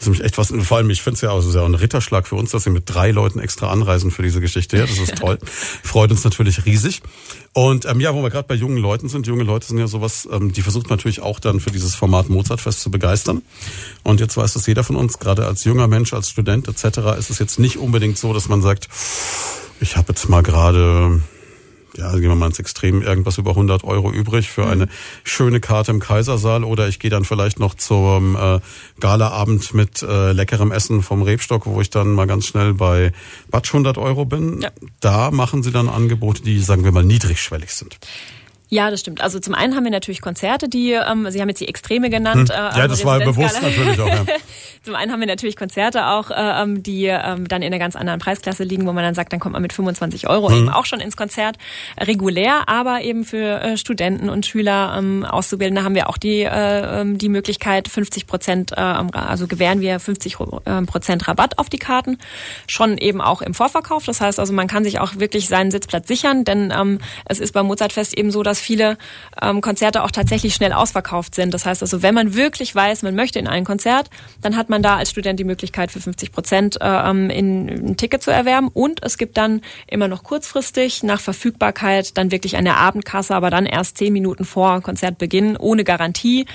Das ist nämlich echt was, vor allem, ich finde es ja auch so ein Ritterschlag für uns, dass wir mit drei Leuten extra anreisen für diese Geschichte. Ja, das ist toll. Freut uns natürlich riesig. Und ähm, ja, wo wir gerade bei jungen Leuten sind, junge Leute sind ja sowas, ähm, die versucht natürlich auch dann für dieses Format Mozartfest zu begeistern. Und jetzt weiß das jeder von uns, gerade als junger Mensch, als Student etc., ist es jetzt nicht unbedingt so, dass man sagt, ich habe jetzt mal gerade ja, gehen wir mal ins Extrem, irgendwas über 100 Euro übrig für eine schöne Karte im Kaisersaal oder ich gehe dann vielleicht noch zum äh, Galaabend mit äh, leckerem Essen vom Rebstock, wo ich dann mal ganz schnell bei Batsch 100 Euro bin. Ja. Da machen sie dann Angebote, die, sagen wir mal, niedrigschwellig sind. Ja, das stimmt. Also zum einen haben wir natürlich Konzerte, die, ähm, Sie haben jetzt die Extreme genannt. Hm. Äh, ja, das war bewusst natürlich auch. Ja. zum einen haben wir natürlich Konzerte auch, äh, ähm, die ähm, dann in einer ganz anderen Preisklasse liegen, wo man dann sagt, dann kommt man mit 25 Euro hm. eben auch schon ins Konzert. Regulär, aber eben für äh, Studenten und Schüler, ähm, Auszubildende haben wir auch die, äh, ähm, die Möglichkeit, 50 Prozent, äh, also gewähren wir 50 äh, Prozent Rabatt auf die Karten. Schon eben auch im Vorverkauf. Das heißt also, man kann sich auch wirklich seinen Sitzplatz sichern, denn ähm, es ist beim Mozartfest eben so, dass viele ähm, Konzerte auch tatsächlich schnell ausverkauft sind. Das heißt also, wenn man wirklich weiß, man möchte in ein Konzert, dann hat man da als Student die Möglichkeit für 50 Prozent äh, ähm, in, ein Ticket zu erwerben. Und es gibt dann immer noch kurzfristig nach Verfügbarkeit dann wirklich eine Abendkasse, aber dann erst zehn Minuten vor Konzertbeginn ohne Garantie.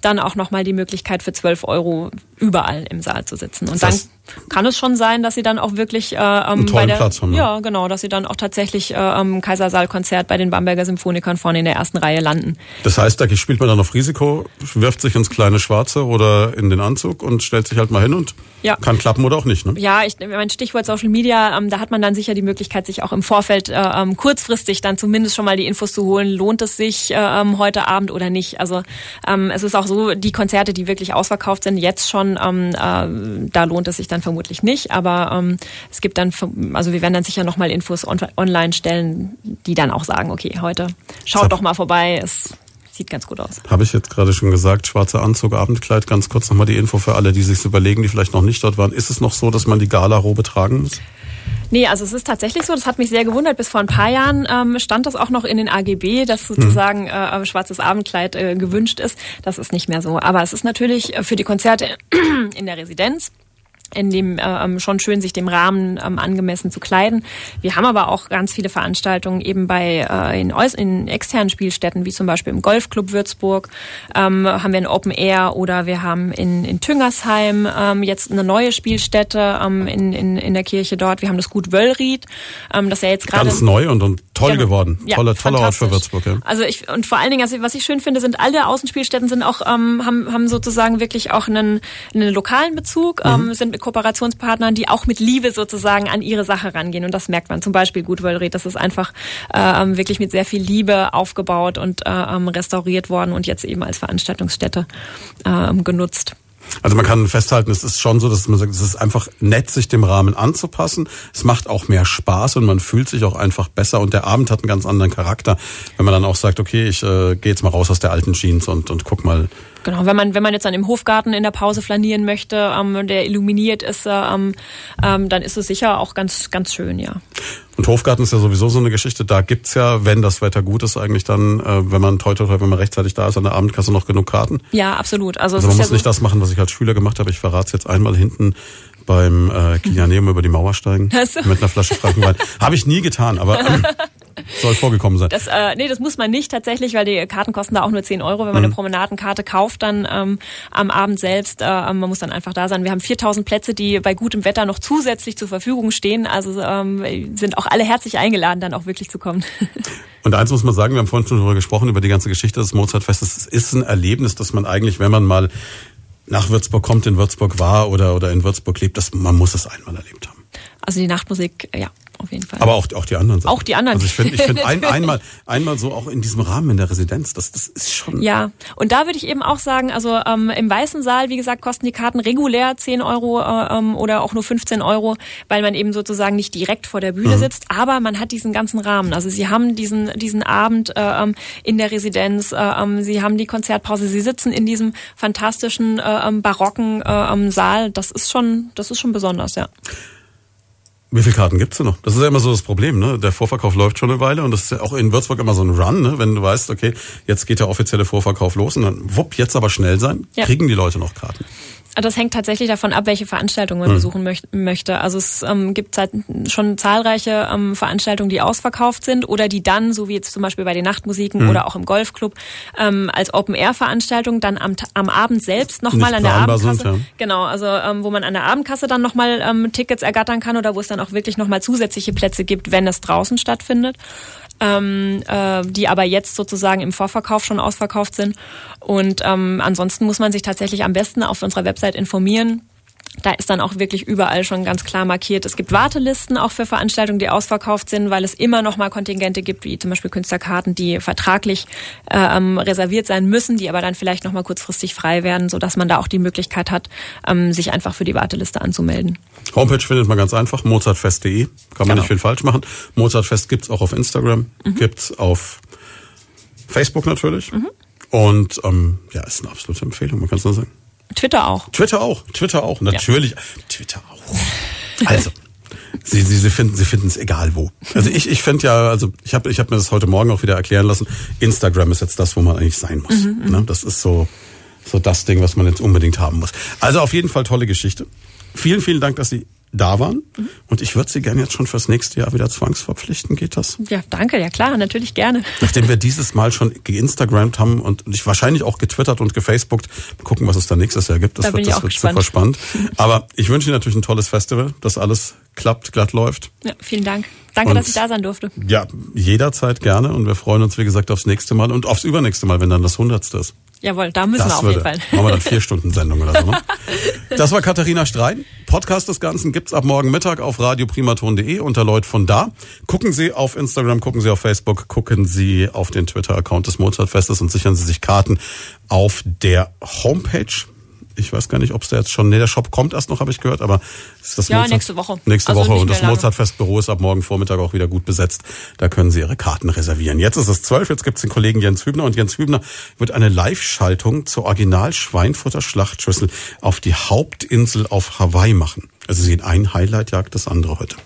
Dann auch nochmal die Möglichkeit für 12 Euro überall im Saal zu sitzen. Und das dann kann es schon sein, dass sie dann auch wirklich äh, ähm, bei der, Platz haben, ne? ja genau, dass sie dann auch tatsächlich äh, am Kaisersaalkonzert bei den Bamberger Symphonikern vorne in der ersten Reihe landen. Das heißt, da spielt man dann auf Risiko, wirft sich ins kleine Schwarze oder in den Anzug und stellt sich halt mal hin und ja. kann klappen oder auch nicht. Ne? Ja, ich, mein Stichwort Social Media, ähm, da hat man dann sicher die Möglichkeit, sich auch im Vorfeld äh, ähm, kurzfristig dann zumindest schon mal die Infos zu holen. Lohnt es sich äh, ähm, heute Abend oder nicht? Also ähm, es ist auch so, die Konzerte, die wirklich ausverkauft sind, jetzt schon ähm, äh, da lohnt es sich dann vermutlich nicht. Aber ähm, es gibt dann, also wir werden dann sicher nochmal Infos on online stellen, die dann auch sagen, okay, heute schaut doch mal vorbei. Es sieht ganz gut aus. Habe ich jetzt gerade schon gesagt, schwarzer Anzug, Abendkleid. Ganz kurz nochmal die Info für alle, die sich überlegen, die vielleicht noch nicht dort waren. Ist es noch so, dass man die Gala-Robe tragen muss? Nee, also es ist tatsächlich so, das hat mich sehr gewundert. Bis vor ein paar Jahren ähm, stand das auch noch in den AGB, dass sozusagen äh, schwarzes Abendkleid äh, gewünscht ist. Das ist nicht mehr so. Aber es ist natürlich äh, für die Konzerte in der Residenz in dem äh, ähm, schon schön sich dem Rahmen ähm, angemessen zu kleiden. Wir haben aber auch ganz viele Veranstaltungen eben bei äh, in, in externen Spielstätten, wie zum Beispiel im Golfclub Würzburg, ähm, haben wir ein Open Air oder wir haben in, in Tüngersheim ähm, jetzt eine neue Spielstätte ähm, in, in, in der Kirche dort. Wir haben das Gut Wöllried, ähm, das ja jetzt gerade ganz neu und, und toll genau. geworden. Ja, toller toller Ort für Würzburg. Ja. Also ich und vor allen Dingen, also was ich schön finde, sind alle Außenspielstätten sind auch ähm, haben haben sozusagen wirklich auch einen, einen lokalen Bezug, mhm. ähm, sind Kooperationspartnern, die auch mit Liebe sozusagen an ihre Sache rangehen. Und das merkt man zum Beispiel gut Wöllried. Das ist einfach äh, wirklich mit sehr viel Liebe aufgebaut und äh, restauriert worden und jetzt eben als Veranstaltungsstätte äh, genutzt. Also man kann festhalten, es ist schon so, dass man sagt, es ist einfach nett, sich dem Rahmen anzupassen. Es macht auch mehr Spaß und man fühlt sich auch einfach besser und der Abend hat einen ganz anderen Charakter, wenn man dann auch sagt, okay, ich äh, gehe jetzt mal raus aus der alten Jeans und, und guck mal, Genau, wenn man wenn man jetzt dann im Hofgarten in der Pause flanieren möchte, ähm, der illuminiert ist, ähm, ähm, dann ist es sicher auch ganz ganz schön, ja. Und Hofgarten ist ja sowieso so eine Geschichte. Da gibt's ja, wenn das Wetter gut ist, eigentlich dann, äh, wenn man toi, toi, toi wenn man rechtzeitig da ist, an der Abendkasse noch genug Karten. Ja, absolut. Also, also man muss ja nicht so das machen, was ich als Schüler gemacht habe. Ich verrate es jetzt einmal hinten beim äh, Kilianeum über die Mauer steigen also. mit einer Flasche Frankenwein. habe ich nie getan, aber Soll vorgekommen sein. Das, äh, nee, das muss man nicht tatsächlich, weil die Karten kosten da auch nur 10 Euro. Wenn man mhm. eine Promenadenkarte kauft, dann ähm, am Abend selbst, äh, man muss dann einfach da sein. Wir haben 4000 Plätze, die bei gutem Wetter noch zusätzlich zur Verfügung stehen. Also ähm, sind auch alle herzlich eingeladen, dann auch wirklich zu kommen. Und eins muss man sagen, wir haben vorhin schon darüber gesprochen, über die ganze Geschichte des Mozartfestes. Es ist ein Erlebnis, dass man eigentlich, wenn man mal nach Würzburg kommt, in Würzburg war oder, oder in Würzburg lebt, dass man muss es einmal erlebt haben. Also die Nachtmusik, ja, auf jeden Fall. Aber auch, auch die anderen Sachen. Auch die anderen. Also ich finde ich find ein, einmal, einmal so auch in diesem Rahmen in der Residenz, das, das ist schon... Ja, und da würde ich eben auch sagen, also ähm, im Weißen Saal, wie gesagt, kosten die Karten regulär 10 Euro äh, ähm, oder auch nur 15 Euro, weil man eben sozusagen nicht direkt vor der Bühne mhm. sitzt, aber man hat diesen ganzen Rahmen. Also sie haben diesen, diesen Abend äh, ähm, in der Residenz, äh, ähm, sie haben die Konzertpause, sie sitzen in diesem fantastischen, äh, ähm, barocken äh, Saal. Das ist schon, das ist schon besonders, ja. Wie viele Karten gibt's denn noch? Das ist ja immer so das Problem, ne? Der Vorverkauf läuft schon eine Weile und das ist ja auch in Würzburg immer so ein Run, ne? Wenn du weißt, okay, jetzt geht der offizielle Vorverkauf los und dann wupp, jetzt aber schnell sein, ja. kriegen die Leute noch Karten. Das hängt tatsächlich davon ab, welche Veranstaltungen man hm. besuchen möcht möchte. Also es ähm, gibt halt schon zahlreiche ähm, Veranstaltungen, die ausverkauft sind oder die dann, so wie jetzt zum Beispiel bei den Nachtmusiken hm. oder auch im Golfclub, ähm, als Open-Air-Veranstaltung dann am, am Abend selbst nochmal an der Abendkasse. Sind, ja. Genau, also ähm, wo man an der Abendkasse dann nochmal ähm, Tickets ergattern kann oder wo es dann auch wirklich nochmal zusätzliche Plätze gibt, wenn es draußen stattfindet ähm, äh, die aber jetzt sozusagen im Vorverkauf schon ausverkauft sind. Und ähm, ansonsten muss man sich tatsächlich am besten auf unserer Website informieren. Da ist dann auch wirklich überall schon ganz klar markiert. Es gibt Wartelisten auch für Veranstaltungen, die ausverkauft sind, weil es immer noch mal Kontingente gibt, wie zum Beispiel Künstlerkarten, die vertraglich äh, ähm, reserviert sein müssen, die aber dann vielleicht noch mal kurzfristig frei werden, so dass man da auch die Möglichkeit hat, ähm, sich einfach für die Warteliste anzumelden. Homepage findet man ganz einfach, mozartfest.de. Kann man genau. nicht viel falsch machen. Mozartfest gibt's auch auf Instagram, mhm. gibt's auf Facebook natürlich. Mhm. Und ähm, ja, ist eine absolute Empfehlung, man kann es nur sagen. Twitter auch. Twitter auch, Twitter auch, natürlich. Ja. Twitter auch. Also. Sie, sie, sie finden sie finden es egal wo. Also ich, ich finde ja, also ich habe ich hab mir das heute Morgen auch wieder erklären lassen. Instagram ist jetzt das, wo man eigentlich sein muss. Mhm, mhm. ne? Das ist so, so das Ding, was man jetzt unbedingt haben muss. Also auf jeden Fall tolle Geschichte. Vielen, vielen Dank, dass Sie da waren. Mhm. Und ich würde Sie gerne jetzt schon fürs nächste Jahr wieder zwangsverpflichten. Geht das? Ja, danke. Ja klar, natürlich gerne. Nachdem wir dieses Mal schon geinstagrammt haben und ich wahrscheinlich auch getwittert und gefacebookt, gucken, was es dann nächstes Jahr gibt. Das da wird, das wird super spannend. Aber ich wünsche Ihnen natürlich ein tolles Festival, dass alles klappt, glatt läuft. Ja, vielen Dank. Danke, und, dass ich da sein durfte. Ja, jederzeit gerne. Und wir freuen uns, wie gesagt, aufs nächste Mal und aufs übernächste Mal, wenn dann das Hundertste ist. Jawohl, da müssen das wir auf würde, jeden Fall. Machen wir dann vier Stunden Sendung oder so. Ne? Das war Katharina Strein. Podcast des Ganzen gibt's ab morgen Mittag auf radioprimaton.de unter Leut von da. Gucken Sie auf Instagram, gucken Sie auf Facebook, gucken Sie auf den Twitter-Account des Mozartfestes und sichern Sie sich Karten auf der Homepage ich weiß gar nicht, ob es da jetzt schon, nee, der Shop kommt erst noch, habe ich gehört, aber ist das ja, Mozart, nächste Woche. Nächste also Woche und das Mozartfestbüro ist ab morgen Vormittag auch wieder gut besetzt. Da können Sie Ihre Karten reservieren. Jetzt ist es zwölf, jetzt gibt's den Kollegen Jens Hübner und Jens Hübner wird eine Live-Schaltung zur Original Schweinfutter Schlachtschüssel auf die Hauptinsel auf Hawaii machen. Also Sie sehen ein Highlight jagt das andere heute.